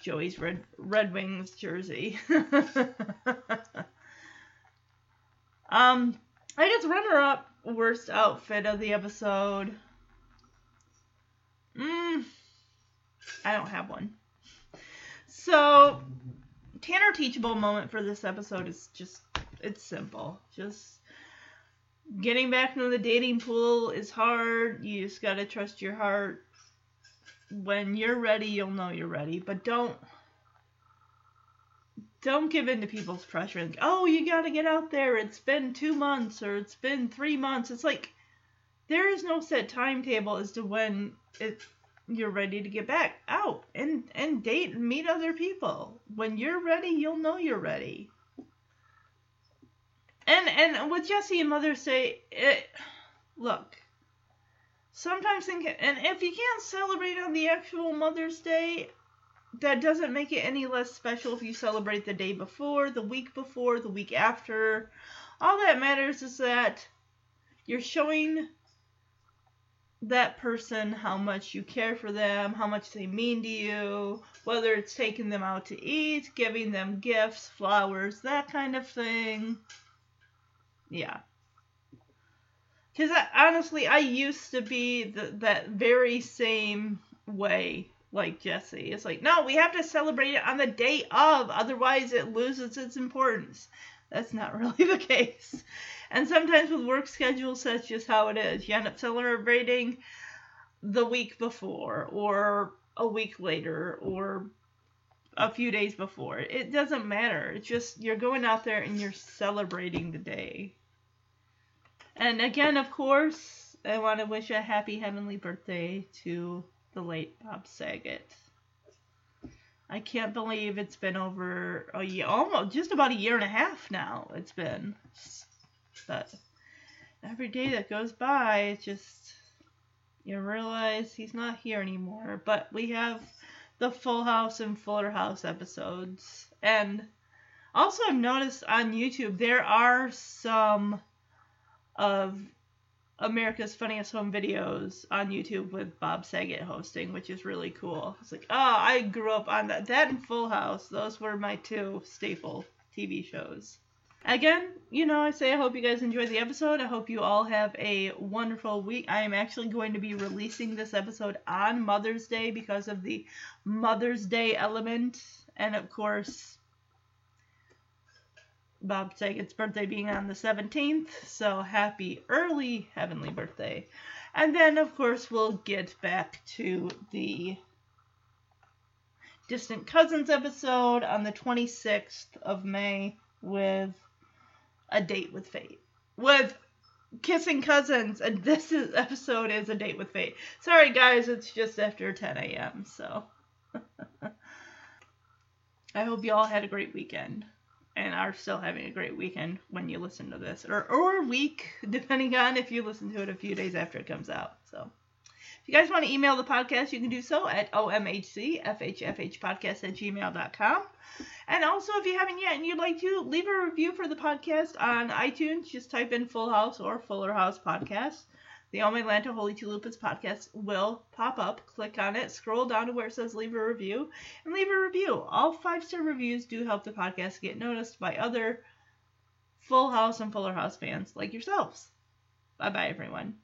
Joey's Red Red Wings jersey. um, I guess runner up worst outfit of the episode. Mm, I don't have one. So, Tanner teachable moment for this episode is just it's simple. Just getting back into the dating pool is hard. You just got to trust your heart. When you're ready, you'll know you're ready, but don't don't give in to people's pressure. Like, oh, you got to get out there. It's been 2 months or it's been 3 months. It's like there is no set timetable as to when it you're ready to get back out and and date and meet other people. When you're ready, you'll know you're ready. And and with Jesse and Mother say it look. Sometimes think and if you can't celebrate on the actual Mother's Day, that doesn't make it any less special if you celebrate the day before, the week before, the week after. All that matters is that you're showing that person how much you care for them, how much they mean to you, whether it's taking them out to eat, giving them gifts, flowers, that kind of thing. Yeah. Because honestly, I used to be the, that very same way like Jesse. It's like, no, we have to celebrate it on the day of, otherwise it loses its importance. That's not really the case. And sometimes with work schedules, that's just how it is. You end up celebrating the week before, or a week later, or a few days before. It doesn't matter. It's just you're going out there and you're celebrating the day. And again, of course, I want to wish a happy heavenly birthday to the late Bob Saget. I can't believe it's been over a year, almost just about a year and a half now. It's been, but every day that goes by, it's just you realize he's not here anymore. But we have the Full House and Fuller House episodes, and also I've noticed on YouTube there are some of America's Funniest Home Videos on YouTube with Bob Saget hosting, which is really cool. It's like, oh, I grew up on that. That and Full House, those were my two staple TV shows. Again, you know, I say I hope you guys enjoyed the episode. I hope you all have a wonderful week. I am actually going to be releasing this episode on Mother's Day because of the Mother's Day element. And of course, Bob Saget's birthday being on the 17th, so happy early heavenly birthday. And then, of course, we'll get back to the Distant Cousins episode on the 26th of May with A Date with Fate. With Kissing Cousins, and this is, episode is A Date with Fate. Sorry, guys, it's just after 10 a.m., so. I hope you all had a great weekend and are still having a great weekend when you listen to this, or or week, depending on if you listen to it a few days after it comes out. So, if you guys want to email the podcast, you can do so at omhcfhfhpodcast at gmail.com. And also, if you haven't yet and you'd like to leave a review for the podcast on iTunes, just type in Full House or Fuller House Podcast. The All My Atlanta Holy Chalupas podcast will pop up. Click on it, scroll down to where it says leave a review, and leave a review. All five star reviews do help the podcast get noticed by other Full House and Fuller House fans like yourselves. Bye bye, everyone.